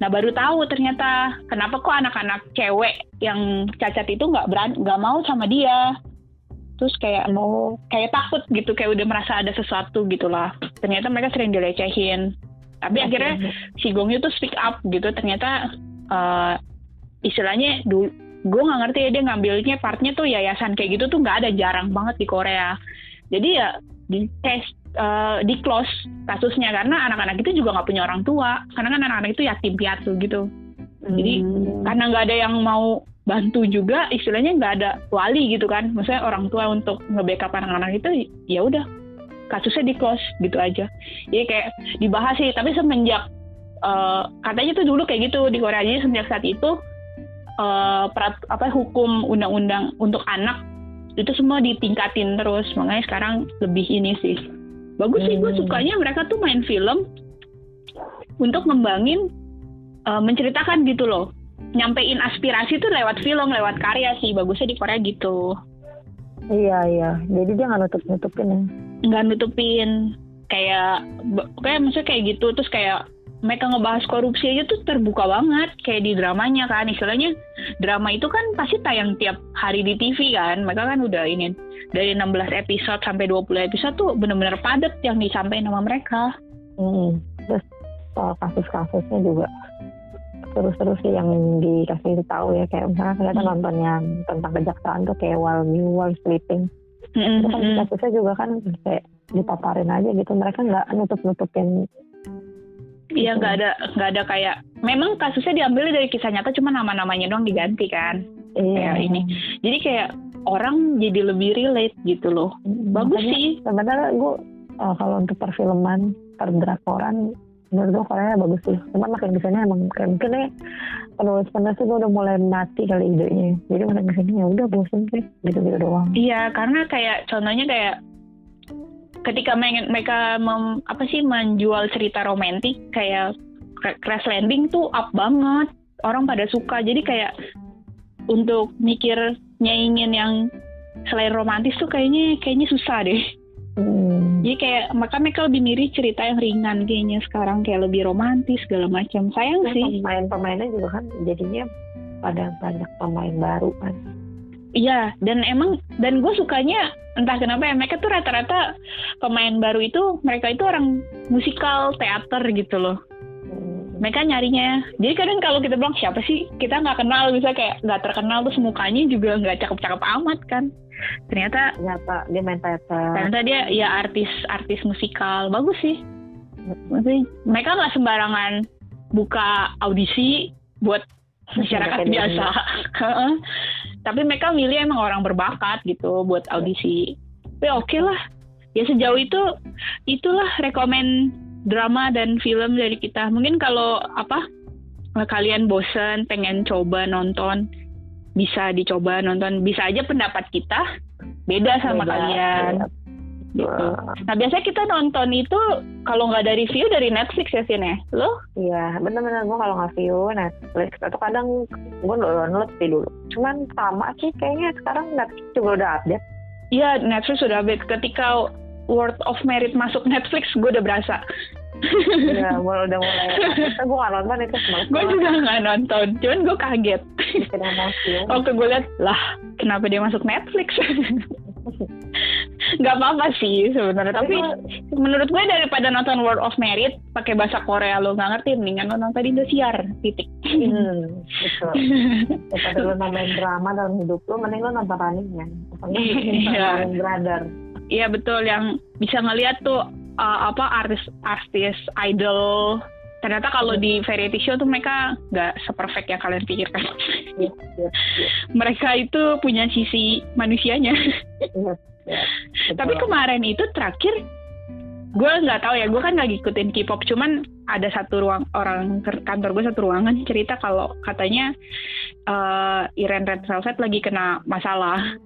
[SPEAKER 1] Nah baru tahu ternyata kenapa kok anak-anak cewek yang cacat itu nggak beran nggak mau sama dia. Terus kayak
[SPEAKER 2] mau
[SPEAKER 1] kayak takut gitu kayak udah merasa ada sesuatu gitulah. Ternyata mereka sering dilecehin. Tapi akhirnya si Gongyu tuh speak up gitu. Ternyata eh, istilahnya dulu gue nggak ngerti ya dia ngambilnya partnya tuh yayasan kayak gitu tuh nggak ada jarang banget di Korea. Jadi ya di tes eh, di close kasusnya karena anak-anak itu juga nggak punya orang tua. Karena kan anak-anak itu yatim piatu gitu. Jadi
[SPEAKER 2] Hmm.
[SPEAKER 1] karena nggak ada yang mau bantu juga istilahnya nggak ada wali gitu kan. Maksudnya orang tua untuk nge-backup anak-anak itu ya udah kasusnya di close gitu aja. Jadi kayak dibahas sih tapi semenjak eh, katanya tuh dulu kayak gitu di Korea. Jadi semenjak saat itu uh, perat, apa hukum undang-undang untuk anak itu semua ditingkatin terus. Makanya sekarang lebih ini sih. Bagus sih gue
[SPEAKER 2] Hmm.
[SPEAKER 1] sukanya mereka tuh main film untuk ngembangin uh, menceritakan gitu loh. Nyampein aspirasi tuh lewat film lewat karya sih. Bagusnya di Korea gitu.
[SPEAKER 2] Iya iya. Jadi dia nggak nutup nutupin ya.
[SPEAKER 1] nggak nutupin. Kayak kayak maksudnya kayak gitu. Terus kayak mereka ngebahas korupsi aja tuh terbuka banget kayak di dramanya kan istilahnya drama itu kan pasti tayang tiap hari di TV kan mereka kan udah ini dari 16 episode sampai 20 episode tuh bener-bener padat yang disampaikan sama mereka
[SPEAKER 2] Hmm. Terus soal kasus-kasusnya juga terus-terus sih yang dikasih tahu ya kayak misalnya ternyata
[SPEAKER 1] Hmm.
[SPEAKER 2] nonton yang tentang kejaksaan tuh kayak while you were sleeping itu kan
[SPEAKER 1] Mm-mm.
[SPEAKER 2] kasusnya juga kan kayak dipaparin aja gitu mereka nggak nutup nutupin
[SPEAKER 1] Iya nggak ada nggak ada kayak memang kasusnya diambil dari kisah nyata cuma nama-namanya doang diganti kan.
[SPEAKER 2] Iya.
[SPEAKER 1] Kayak ini. jadi kayak orang jadi lebih relate gitu loh. Bagus
[SPEAKER 2] Makanya
[SPEAKER 1] sih.
[SPEAKER 2] sebenarnya gue uh, kalau untuk perfilman perdrakoran menurut gue Korea bagus sih. Cuman makin ke sini emang kayak mungkin ya penulis penulis tuh udah mulai mati kali idenya. Jadi makin ke sini ya udah bosen sih. Gitu gitu doang.
[SPEAKER 1] Iya, karena kayak contohnya kayak ketika mereka mem- apa sih menjual cerita romantis kayak Cra- Crash Landing tuh up banget. Orang pada suka. Jadi kayak untuk mikir nyaingin yang selain romantis tuh kayaknya kayaknya susah deh.
[SPEAKER 2] Hmm.
[SPEAKER 1] Jadi kayak maka mereka lebih mirip cerita yang ringan kayaknya sekarang kayak lebih romantis segala macam. Sayang
[SPEAKER 2] Nah,
[SPEAKER 1] sih.
[SPEAKER 2] pemain-pemainnya juga kan jadinya pada banyak pemain baru kan
[SPEAKER 1] Iya, dan emang dan gue sukanya entah kenapa ya mereka tuh rata-rata pemain baru itu mereka itu orang musikal teater gitu loh. Mereka nyarinya. Jadi kadang kalau kita bilang siapa sih kita nggak kenal bisa kayak nggak terkenal terus mukanya juga nggak cakep-cakep amat kan. Ternyata
[SPEAKER 2] ternyata dia main teater
[SPEAKER 1] ternyata dia ya artis artis musikal bagus sih. Maksudnya mereka nggak sembarangan buka audisi buat masyarakat biasa. Tapi mereka milih emang orang berbakat gitu buat audisi. Tapi oke lah. Ya sejauh itu itulah rekomen drama dan film dari kita. Mungkin kalau apa kalian bosen pengen coba nonton bisa dicoba nonton bisa aja pendapat kita beda sama
[SPEAKER 2] Beda,
[SPEAKER 1] kalian
[SPEAKER 2] iya.
[SPEAKER 1] Gitu. Nah biasanya kita nonton itu kalau nggak dari review dari Netflix ya sih ya. Lo?
[SPEAKER 2] Iya, bener-bener gue kalau nggak view Netflix atau kadang gue download sih dulu. Cuman sama sih kayaknya sekarang Netflix juga udah update.
[SPEAKER 1] Iya Netflix sudah update ketika Word of Merit masuk Netflix gue udah berasa.
[SPEAKER 2] Iya, mulai udah mulai. Kita gue nggak nonton itu semalam.
[SPEAKER 1] gue juga nggak nonton, cuman gue kaget. Oke gue liat lah kenapa dia masuk Netflix? Gak apa-apa sih sebenarnya, tapi menurut gue daripada nonton Word of Merit pakai bahasa Korea lo nggak ngerti, mendingan lo nonton Indosiar titik.
[SPEAKER 2] Hmm, betul. Daripada lu namain drama dalam hidup lu, mending lu nonton running-nya.
[SPEAKER 1] Iya.
[SPEAKER 2] Running Brother.
[SPEAKER 1] Iya betul yang bisa ngeliat tuh uh, apa artis-artis idol. Ternyata kalau di variety show tuh mereka nggak seperfect yang kalian pikirkan.
[SPEAKER 2] Iya, iya, iya.
[SPEAKER 1] mereka itu punya sisi manusianya.
[SPEAKER 2] Iya, iya.
[SPEAKER 1] Tapi kemarin itu terakhir gue nggak tahu ya gue kan nggak ngikutin K-pop cuman ada satu ruang orang kantor gue satu ruangan cerita kalau katanya uh, Iren Red Velvet lagi kena masalah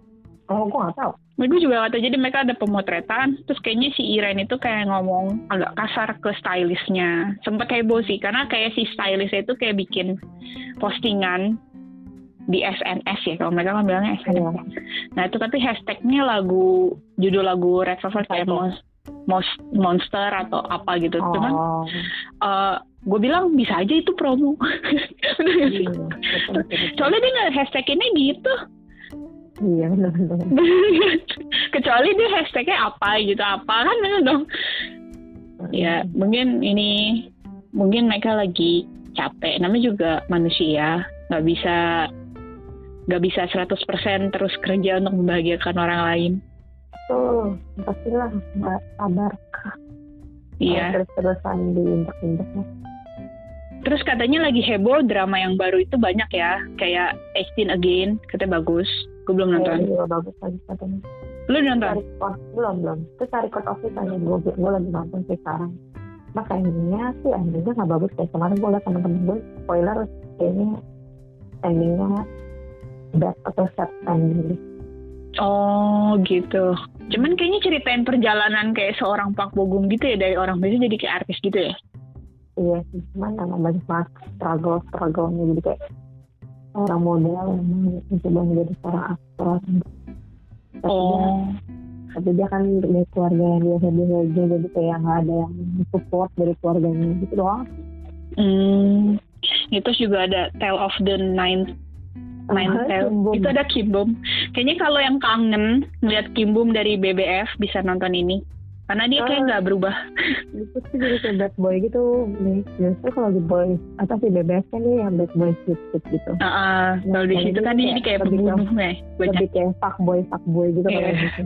[SPEAKER 2] Oh, gue nggak tahu.
[SPEAKER 1] Nah, gue juga gak tahu. Jadi mereka ada pemotretan, terus kayaknya si Iren itu kayak ngomong agak kasar ke stylistnya. Sempet heboh sih, karena kayak si stylistnya itu kayak bikin postingan di SNS ya, kalau mereka kan bilangnya SNS.
[SPEAKER 2] Iya.
[SPEAKER 1] Nah itu tapi hashtagnya lagu, judul lagu Red Velvet kayak
[SPEAKER 2] Apa?
[SPEAKER 1] Mos- Mos- Monster atau apa gitu. Cuman
[SPEAKER 2] Oh,
[SPEAKER 1] eh, gue bilang bisa aja itu promo.
[SPEAKER 2] Iya. Betul, betul, betul.
[SPEAKER 1] Soalnya dia nggak hashtaginnya gitu.
[SPEAKER 2] Iya, benar-benar.
[SPEAKER 1] kecuali dia hashtagnya apa gitu apa kan bener dong ya mungkin ini mungkin mereka lagi capek namanya juga manusia nggak bisa nggak bisa 100% terus kerja untuk membahagiakan orang lain
[SPEAKER 2] Betul. Pastilah nggak sabar.
[SPEAKER 1] iya
[SPEAKER 2] Terus-terusan diinjak-injaknya.
[SPEAKER 1] Terus katanya lagi heboh drama yang baru itu banyak ya kayak 18 Again katanya bagus gue belum nonton
[SPEAKER 2] Iya, bagus lagi katanya.
[SPEAKER 1] lu nonton
[SPEAKER 2] code belum belum. Itu cari code office aja gue gue lagi nonton sih sekarang. Makanya sih endingnya nggak bagus deh. Kemarin gue liat temen-temen gue spoiler kayaknya endingnya bad atau sad ending
[SPEAKER 1] Oh gitu. Cuman kayaknya ceritain perjalanan kayak seorang Pak Bogum gitu ya dari orang biasa jadi kayak artis gitu ya.
[SPEAKER 2] Iya sih cuman emang banyak banget struggle struggle jadi kayak orang modal memang mencoba menjadi seorang aktor tapi dia,
[SPEAKER 1] Oh.
[SPEAKER 2] tapi dia kan dari keluarga yang biasa biasa aja jadi kayak nggak ada yang support dari keluarganya gitu doang
[SPEAKER 1] Hmm. Itu juga ada Tale of the Nine Nine
[SPEAKER 2] Bum.
[SPEAKER 1] Itu ada Kim Bum. Kayaknya kalau yang kangen ngeliat Kim Bum dari BBF bisa nonton ini. Karena dia kayak
[SPEAKER 2] Ah.
[SPEAKER 1] nggak berubah.
[SPEAKER 2] itu tuh jadi kayak bad boy gitu nih justru kalau di boy atau si BBS kan dia yang bad boy sweet gitu
[SPEAKER 1] Heeh, kalau di situ kan dia
[SPEAKER 2] kayak
[SPEAKER 1] jadi kayak pembunuh ya. Banyak.
[SPEAKER 2] lebih kayak fuck boy fuck boy gitu
[SPEAKER 1] Iya.
[SPEAKER 2] kalau gitu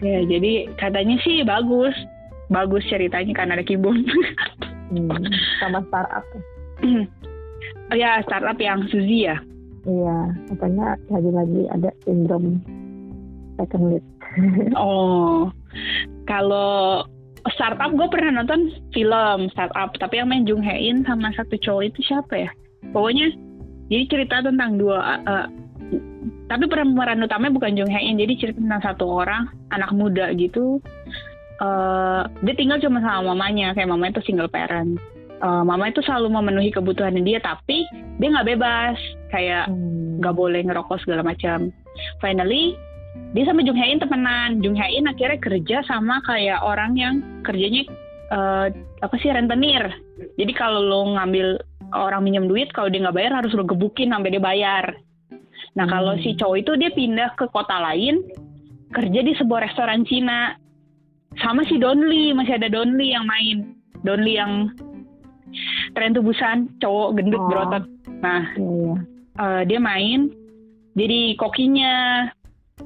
[SPEAKER 1] Ya, jadi katanya sih bagus. Bagus ceritanya karena ada Kim Bum.
[SPEAKER 2] hmm. sama startup
[SPEAKER 1] oh ya, startup yang Suzy ya.
[SPEAKER 2] iya katanya lagi-lagi ada sindrom second lead
[SPEAKER 1] Oh, kalau startup gue pernah nonton film startup, tapi yang main Jung Hae In sama satu cowok itu siapa ya? Pokoknya jadi cerita tentang dua, uh, tapi pemeran utamanya bukan Jung Hae In, jadi cerita tentang satu orang anak muda gitu. Uh, dia tinggal cuma sama mamanya, kayak mamanya itu single parent. Uh, mama itu selalu memenuhi kebutuhannya dia, tapi dia nggak bebas, kayak
[SPEAKER 2] hmm.
[SPEAKER 1] nggak boleh ngerokok segala macam. Finally dia sama Jung Hae In temenan. Jung Hae In akhirnya kerja sama kayak orang yang kerjanya eh, apa sih rentenir. Jadi kalau lo ngambil orang minjem duit, kalau dia nggak bayar harus lo gebukin sampai dia bayar. Nah kalau
[SPEAKER 2] Hmm.
[SPEAKER 1] si cowok itu dia pindah ke kota lain, kerja di sebuah restoran Cina. Sama si Don Lee, masih ada Don Lee yang main. Don Lee yang tren tubusan, cowok gendut
[SPEAKER 2] Oh.
[SPEAKER 1] berotot. Nah
[SPEAKER 2] iya
[SPEAKER 1] eh, dia main jadi kokinya.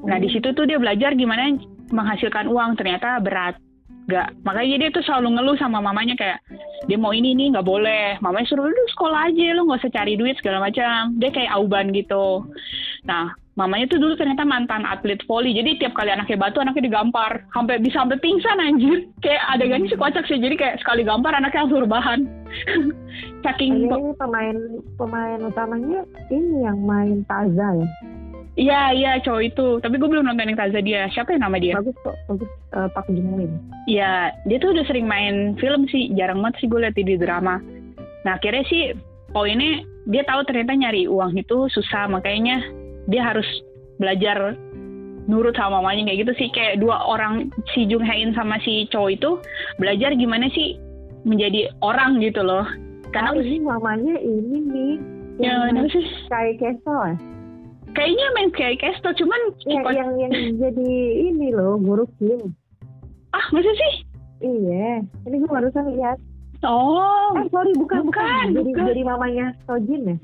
[SPEAKER 1] Nah di situ tuh dia belajar gimana menghasilkan uang. Ternyata berat, gak. Makanya dia tuh selalu ngeluh sama mamanya kayak dia mau ini nih nggak boleh. Mamanya suruh lu sekolah aja, lu nggak usah cari duit segala macam. Dia kayak auban gitu. Nah mamanya tuh dulu ternyata mantan atlet voli. Jadi tiap kali anaknya batu anaknya digampar, sampai bisa sampai pingsan anjir. Kayak adegannya sih kocak sih. Jadi kayak sekali gampar anaknya langsung rebahan. Saking
[SPEAKER 2] ini pemain pemain utamanya ini yang main Taza ya
[SPEAKER 1] Iya, iya cowok itu. Tapi gue belum nonton yang Taza dia. Siapa yang nama dia?
[SPEAKER 2] bagus kok bagus eh, Pak Jung Lim
[SPEAKER 1] Iya, dia tuh udah sering main film sih. Jarang banget sih gue liat di drama. Nah akhirnya sih poinnya dia tahu ternyata nyari uang itu susah. Makanya dia harus belajar nurut sama mamanya kayak gitu sih. Kayak dua orang si Jung Hae In sama si cowok itu belajar gimana sih menjadi orang gitu loh. Karena
[SPEAKER 2] oh, ini mamanya ini nih
[SPEAKER 1] ya,
[SPEAKER 2] yang
[SPEAKER 1] sih?
[SPEAKER 2] Sky Castle ya
[SPEAKER 1] Kayaknya main kayak Castle, cuman
[SPEAKER 2] yang,
[SPEAKER 1] ikut-
[SPEAKER 2] yang yang jadi ini loh guru Kim
[SPEAKER 1] ah masa sih?
[SPEAKER 2] iya ini gue barusan lihat
[SPEAKER 1] Oh,
[SPEAKER 2] eh sorry bukan
[SPEAKER 1] Bukan,
[SPEAKER 2] bukan, jadi
[SPEAKER 1] bukan.
[SPEAKER 2] jadi mamanya Sojin ya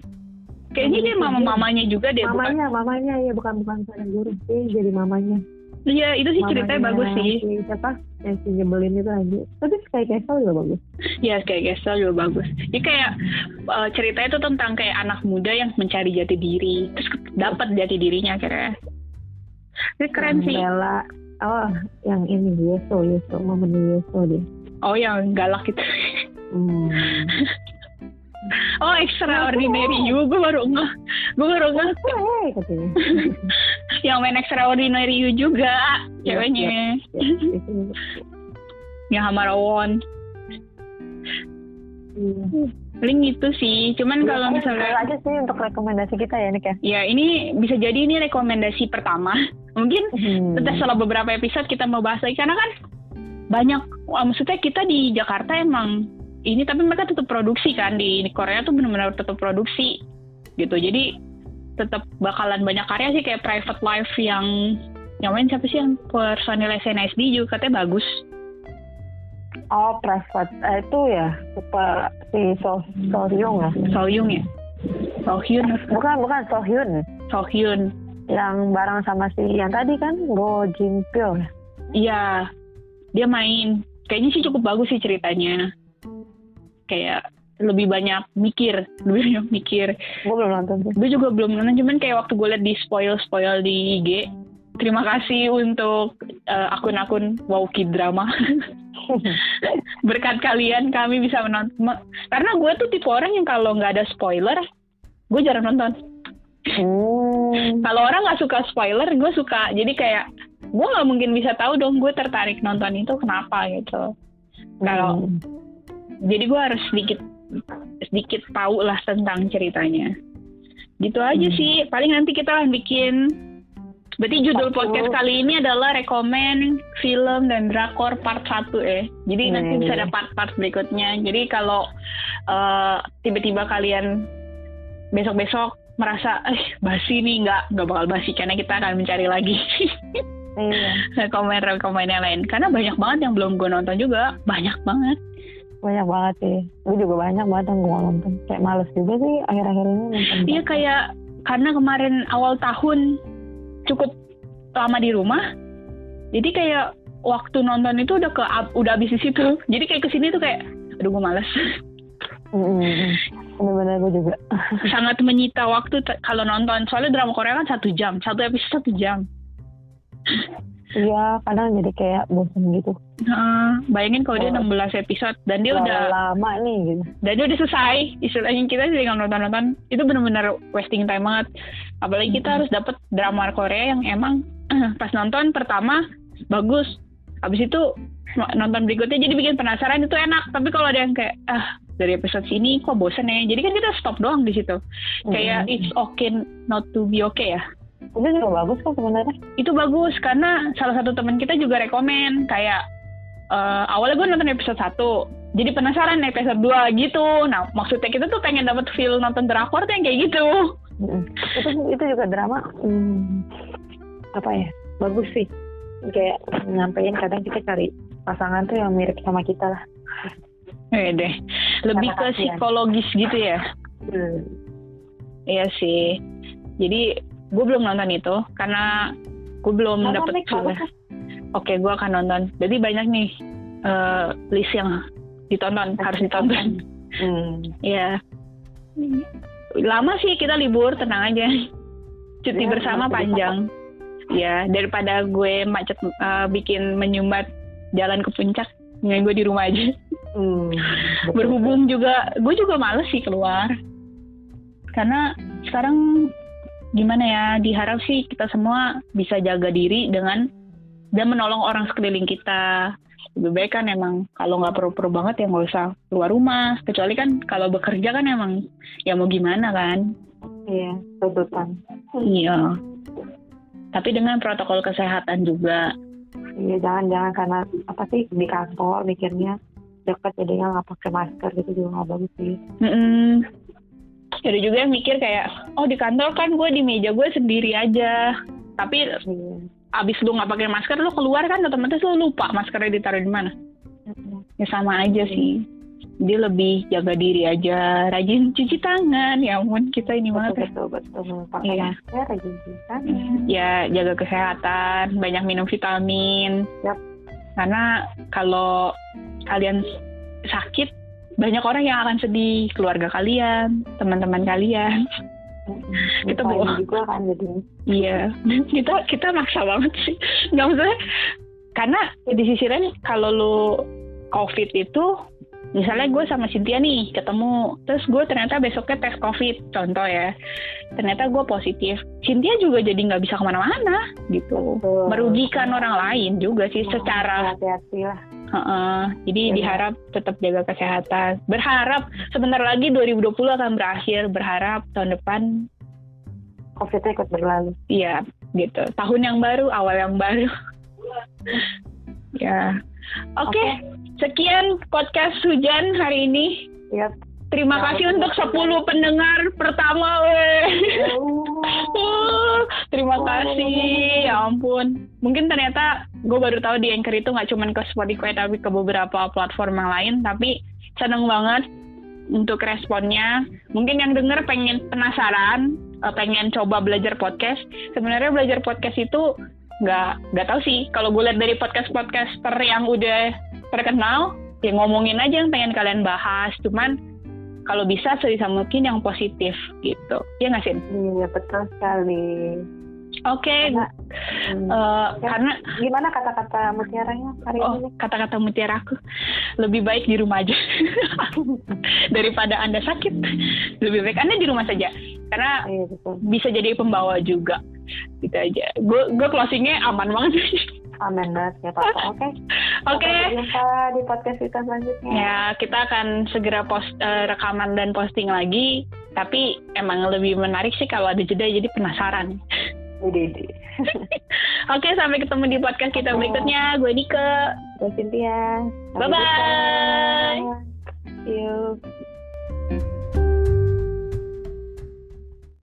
[SPEAKER 1] kayaknya dia mama-mamanya juga deh. bukan?
[SPEAKER 2] mamanya mamanya ya bukan bukan seorang guru dia jadi mamanya
[SPEAKER 1] Iya, itu sih ceritanya
[SPEAKER 2] Mamanya
[SPEAKER 1] bagus sih.
[SPEAKER 2] si siapa yang si nyebelin itu lagi tapi Sky Castle juga bagus
[SPEAKER 1] Iya, kayak Gestel juga bagus. Jadi kayak eh, ceritanya itu tentang kayak anak muda yang mencari jati diri, terus dapat jati dirinya akhirnya. Ini keren
[SPEAKER 2] Yang
[SPEAKER 1] sih.
[SPEAKER 2] Bella oh yang ini Yeso Yeso momen Yeso dia
[SPEAKER 1] Oh, yang galak gitu.
[SPEAKER 2] hmm.
[SPEAKER 1] Oh, extraordinary you, gue baru ngeh. Gue baru ngeh yang main extraordinary you juga,
[SPEAKER 2] Iya,
[SPEAKER 1] ceweknya.
[SPEAKER 2] Ya, itu
[SPEAKER 1] Yang Hamarawon.
[SPEAKER 2] Iya.
[SPEAKER 1] Paling gitu sih. Cuman kalau
[SPEAKER 2] Itu
[SPEAKER 1] misalnya
[SPEAKER 2] aja sih untuk rekomendasi kita ya Nik ya.
[SPEAKER 1] ya ini bisa jadi ini rekomendasi pertama. Mungkin
[SPEAKER 2] Hmm.
[SPEAKER 1] Setelah beberapa episode kita mau bahas lagi karena kan banyak wah, maksudnya kita di Jakarta emang ini tapi mereka tetap produksi kan di Korea tuh benar-benar tetap produksi gitu jadi tetap bakalan banyak karya sih kayak Private Life yang yang main siapa sih yang personil SNSD juga katanya bagus
[SPEAKER 2] Oh, private. Eh, itu ya, lupa si So Sohyun ya.
[SPEAKER 1] Sohyun ya Sohyun
[SPEAKER 2] Bukan, bukan Sohyun.
[SPEAKER 1] Sohyun
[SPEAKER 2] Yang bareng sama si yang tadi kan Go Jin Pyo. ya?
[SPEAKER 1] iya dia main kayaknya sih cukup bagus sih ceritanya kayak lebih banyak mikir lebih banyak mikir
[SPEAKER 2] Gue belum nonton sih.
[SPEAKER 1] gue juga belum nonton cuman kayak waktu gue liat di spoil spoil di IG terima kasih untuk eh, akun-akun wow kid drama berkat kalian kami bisa menonton me- karena gue tuh tipe orang yang kalau nggak ada spoiler gue jarang nonton
[SPEAKER 2] Hmm.
[SPEAKER 1] Kalau orang nggak suka spoiler, gue suka. Jadi kayak gue nggak mungkin bisa tahu dong gue tertarik nonton itu kenapa gitu. Kalau
[SPEAKER 2] Hmm.
[SPEAKER 1] jadi gue harus sedikit sedikit tahu lah tentang ceritanya. Gitu aja
[SPEAKER 2] Hmm.
[SPEAKER 1] sih. Paling nanti kita akan bikin. Berarti judul
[SPEAKER 2] Part
[SPEAKER 1] podcast kali ini adalah rekomend film dan drakor part 1 ya. Jadi nanti
[SPEAKER 2] Hmm.
[SPEAKER 1] bisa ada part-part berikutnya. Jadi kalau eh, tiba-tiba kalian besok-besok merasa eh basi nih nggak nggak bakal basi karena kita akan mencari lagi
[SPEAKER 2] Iya.
[SPEAKER 1] rekomend-rekomend yang lain karena banyak banget yang belum gue nonton juga banyak banget
[SPEAKER 2] Banyak banget sih. Gue juga banyak banget yang gue nonton. Kayak males juga sih akhir-akhir ini nonton.
[SPEAKER 1] Iya kayak karena kemarin awal tahun cukup lama di rumah, jadi kayak waktu nonton itu udah ke udah habis di situ. Jadi kayak ke sini tuh kayak, aduh gue males.
[SPEAKER 2] Hmm. Bener-bener gue juga.
[SPEAKER 1] Sangat menyita waktu t- kalau nonton. Soalnya drama Korea kan satu jam, satu episode satu jam.
[SPEAKER 2] Iya, kadang jadi kayak bosan gitu.
[SPEAKER 1] Nah, bayangin kalau dia
[SPEAKER 2] Oh.
[SPEAKER 1] 16 episode dan dia udah
[SPEAKER 2] lama nih gitu.
[SPEAKER 1] dan dia udah selesai. Istilahnya kita tinggal nonton-nonton itu bener-bener wasting time banget. Apalagi kita harus dapet drama Korea yang emang pas nonton pertama bagus. Habis itu nonton berikutnya jadi bikin penasaran itu enak. Tapi kalau ada yang kayak ah dari episode sini kok bosen ya. Jadi kan kita stop doang di situ. Kayak
[SPEAKER 2] Mm-mm.
[SPEAKER 1] it's okay not to be okay ya.
[SPEAKER 2] Itu juga bagus kok sebenarnya.
[SPEAKER 1] Itu bagus karena salah satu teman kita juga rekomen kayak eh, awalnya gue nonton episode 1 jadi penasaran episode 2 gitu. Nah, maksudnya kita tuh pengen dapat feel nonton drakor tuh yang kayak gitu.
[SPEAKER 2] Itu itu juga drama. hmm, apa ya? Bagus sih. Kayak nyampein kadang kita cari pasangan tuh yang mirip sama kita lah.
[SPEAKER 1] Ya deh. Lebih ke
[SPEAKER 2] Kasihan.
[SPEAKER 1] psikologis gitu ya.
[SPEAKER 2] Hmm.
[SPEAKER 1] Iya sih. Jadi gue belum nonton itu karena gue belum dapet
[SPEAKER 2] bagus kan?
[SPEAKER 1] Oke, gue akan nonton. Jadi banyak nih eh, list yang ditonton, harus ditonton.
[SPEAKER 2] Hmm.
[SPEAKER 1] Iya. Lama sih kita libur, tenang aja. Cuti
[SPEAKER 2] Ya,
[SPEAKER 1] bersama panjang. Ya, daripada gue macet eh, bikin menyumbat jalan ke puncak, dengan gue di rumah aja.
[SPEAKER 2] Hmm. Betul.
[SPEAKER 1] Berhubung juga, gue juga males sih keluar. Karena sekarang gimana ya, diharap sih kita semua bisa jaga diri dengan dan menolong orang sekeliling kita. Lebih baik kan emang kalau nggak perlu-perlu banget ya nggak usah keluar rumah. Kecuali kan kalau bekerja kan emang ya mau gimana kan.
[SPEAKER 2] Iya, tuntutan.
[SPEAKER 1] Iya. Tapi dengan protokol kesehatan juga.
[SPEAKER 2] Iya, jangan-jangan karena apa sih di kantor mikirnya dekat jadinya nggak pakai masker gitu juga nggak bagus sih.
[SPEAKER 1] Mm-mm. Ada juga yang mikir kayak, oh di kantor kan gue di meja gue sendiri aja. Tapi
[SPEAKER 2] Iya.
[SPEAKER 1] abis lu nggak pakai masker, lu keluar kan otomatis lu lupa maskernya ditaruh di mana.
[SPEAKER 2] Mm-mm.
[SPEAKER 1] Ya sama aja sih. Dia lebih jaga diri aja, rajin cuci tangan. Ya ampun, kita ini
[SPEAKER 2] Betul
[SPEAKER 1] banget ya.
[SPEAKER 2] betul betul pakai
[SPEAKER 1] Iya.
[SPEAKER 2] masker aja kan.
[SPEAKER 1] Ya jaga kesehatan, banyak minum vitamin.
[SPEAKER 2] Yap.
[SPEAKER 1] Karena kalau kalian sakit, banyak orang yang akan sedih, keluarga kalian, teman-teman kalian. Kita
[SPEAKER 2] Kita
[SPEAKER 1] bawa-
[SPEAKER 2] juga kan jadi
[SPEAKER 1] Iya, kita kita maksa banget sih. Nggak maksudnya, karena di sisi lain kalau lu COVID itu, misalnya gue sama Cynthia nih ketemu, terus gue ternyata besoknya tes COVID, contoh ya, ternyata gue positif. Cynthia juga jadi nggak bisa ke mana-mana gitu,
[SPEAKER 2] Betul.
[SPEAKER 1] merugikan orang lain juga sih secara.
[SPEAKER 2] hati-hati lah.
[SPEAKER 1] Heeh. jadi
[SPEAKER 2] Iya.
[SPEAKER 1] diharap tetap jaga kesehatan. Berharap sebentar lagi 2020 akan berakhir. Berharap tahun depan
[SPEAKER 2] Covid-nya ikut berlalu.
[SPEAKER 1] Iya, gitu. Tahun yang baru, awal yang baru. ya. Oke, sekian podcast hujan hari ini.
[SPEAKER 2] Yap.
[SPEAKER 1] Terima
[SPEAKER 2] Ya,
[SPEAKER 1] kasih untuk 10 pendengar pertama. Uh, terima kasih, ya ampun. Mungkin ternyata gue baru tahu di Anchor itu nggak cuma ke Spotify tapi ke beberapa platform yang lain. Tapi seneng banget untuk responnya. Mungkin yang denger pengen penasaran, eh, pengen coba belajar podcast. Sebenarnya belajar podcast itu nggak nggak tahu sih. Kalau gue lihat dari podcast podcaster yang udah terkenal, ya ngomongin aja yang pengen kalian bahas. Cuman kalau bisa sebisa mungkin yang positif gitu. Ya nggak sih?
[SPEAKER 2] Iya betul sekali.
[SPEAKER 1] Oke,
[SPEAKER 2] Karena, hmm,
[SPEAKER 1] eh,
[SPEAKER 2] Ya.
[SPEAKER 1] karena
[SPEAKER 2] gimana kata-kata mutiaranya hari
[SPEAKER 1] oh
[SPEAKER 2] ini?
[SPEAKER 1] kata-kata mutiara aku lebih baik di rumah aja daripada anda sakit. Lebih baik anda di rumah saja. karena
[SPEAKER 2] Iya betul.
[SPEAKER 1] bisa jadi pembawa juga gitu aja gue gue closingnya aman banget
[SPEAKER 2] Aman banget ya Pak. Oke.
[SPEAKER 1] oke
[SPEAKER 2] Sampai jumpa di podcast kita selanjutnya.
[SPEAKER 1] ya kita akan segera post eh, rekaman dan posting lagi tapi emang lebih menarik sih kalau ada jeda jadi penasaran oke sampai ketemu di podcast kita berikutnya gue Nike
[SPEAKER 2] Gue Cynthia.
[SPEAKER 1] Bye-bye.
[SPEAKER 2] jumpa.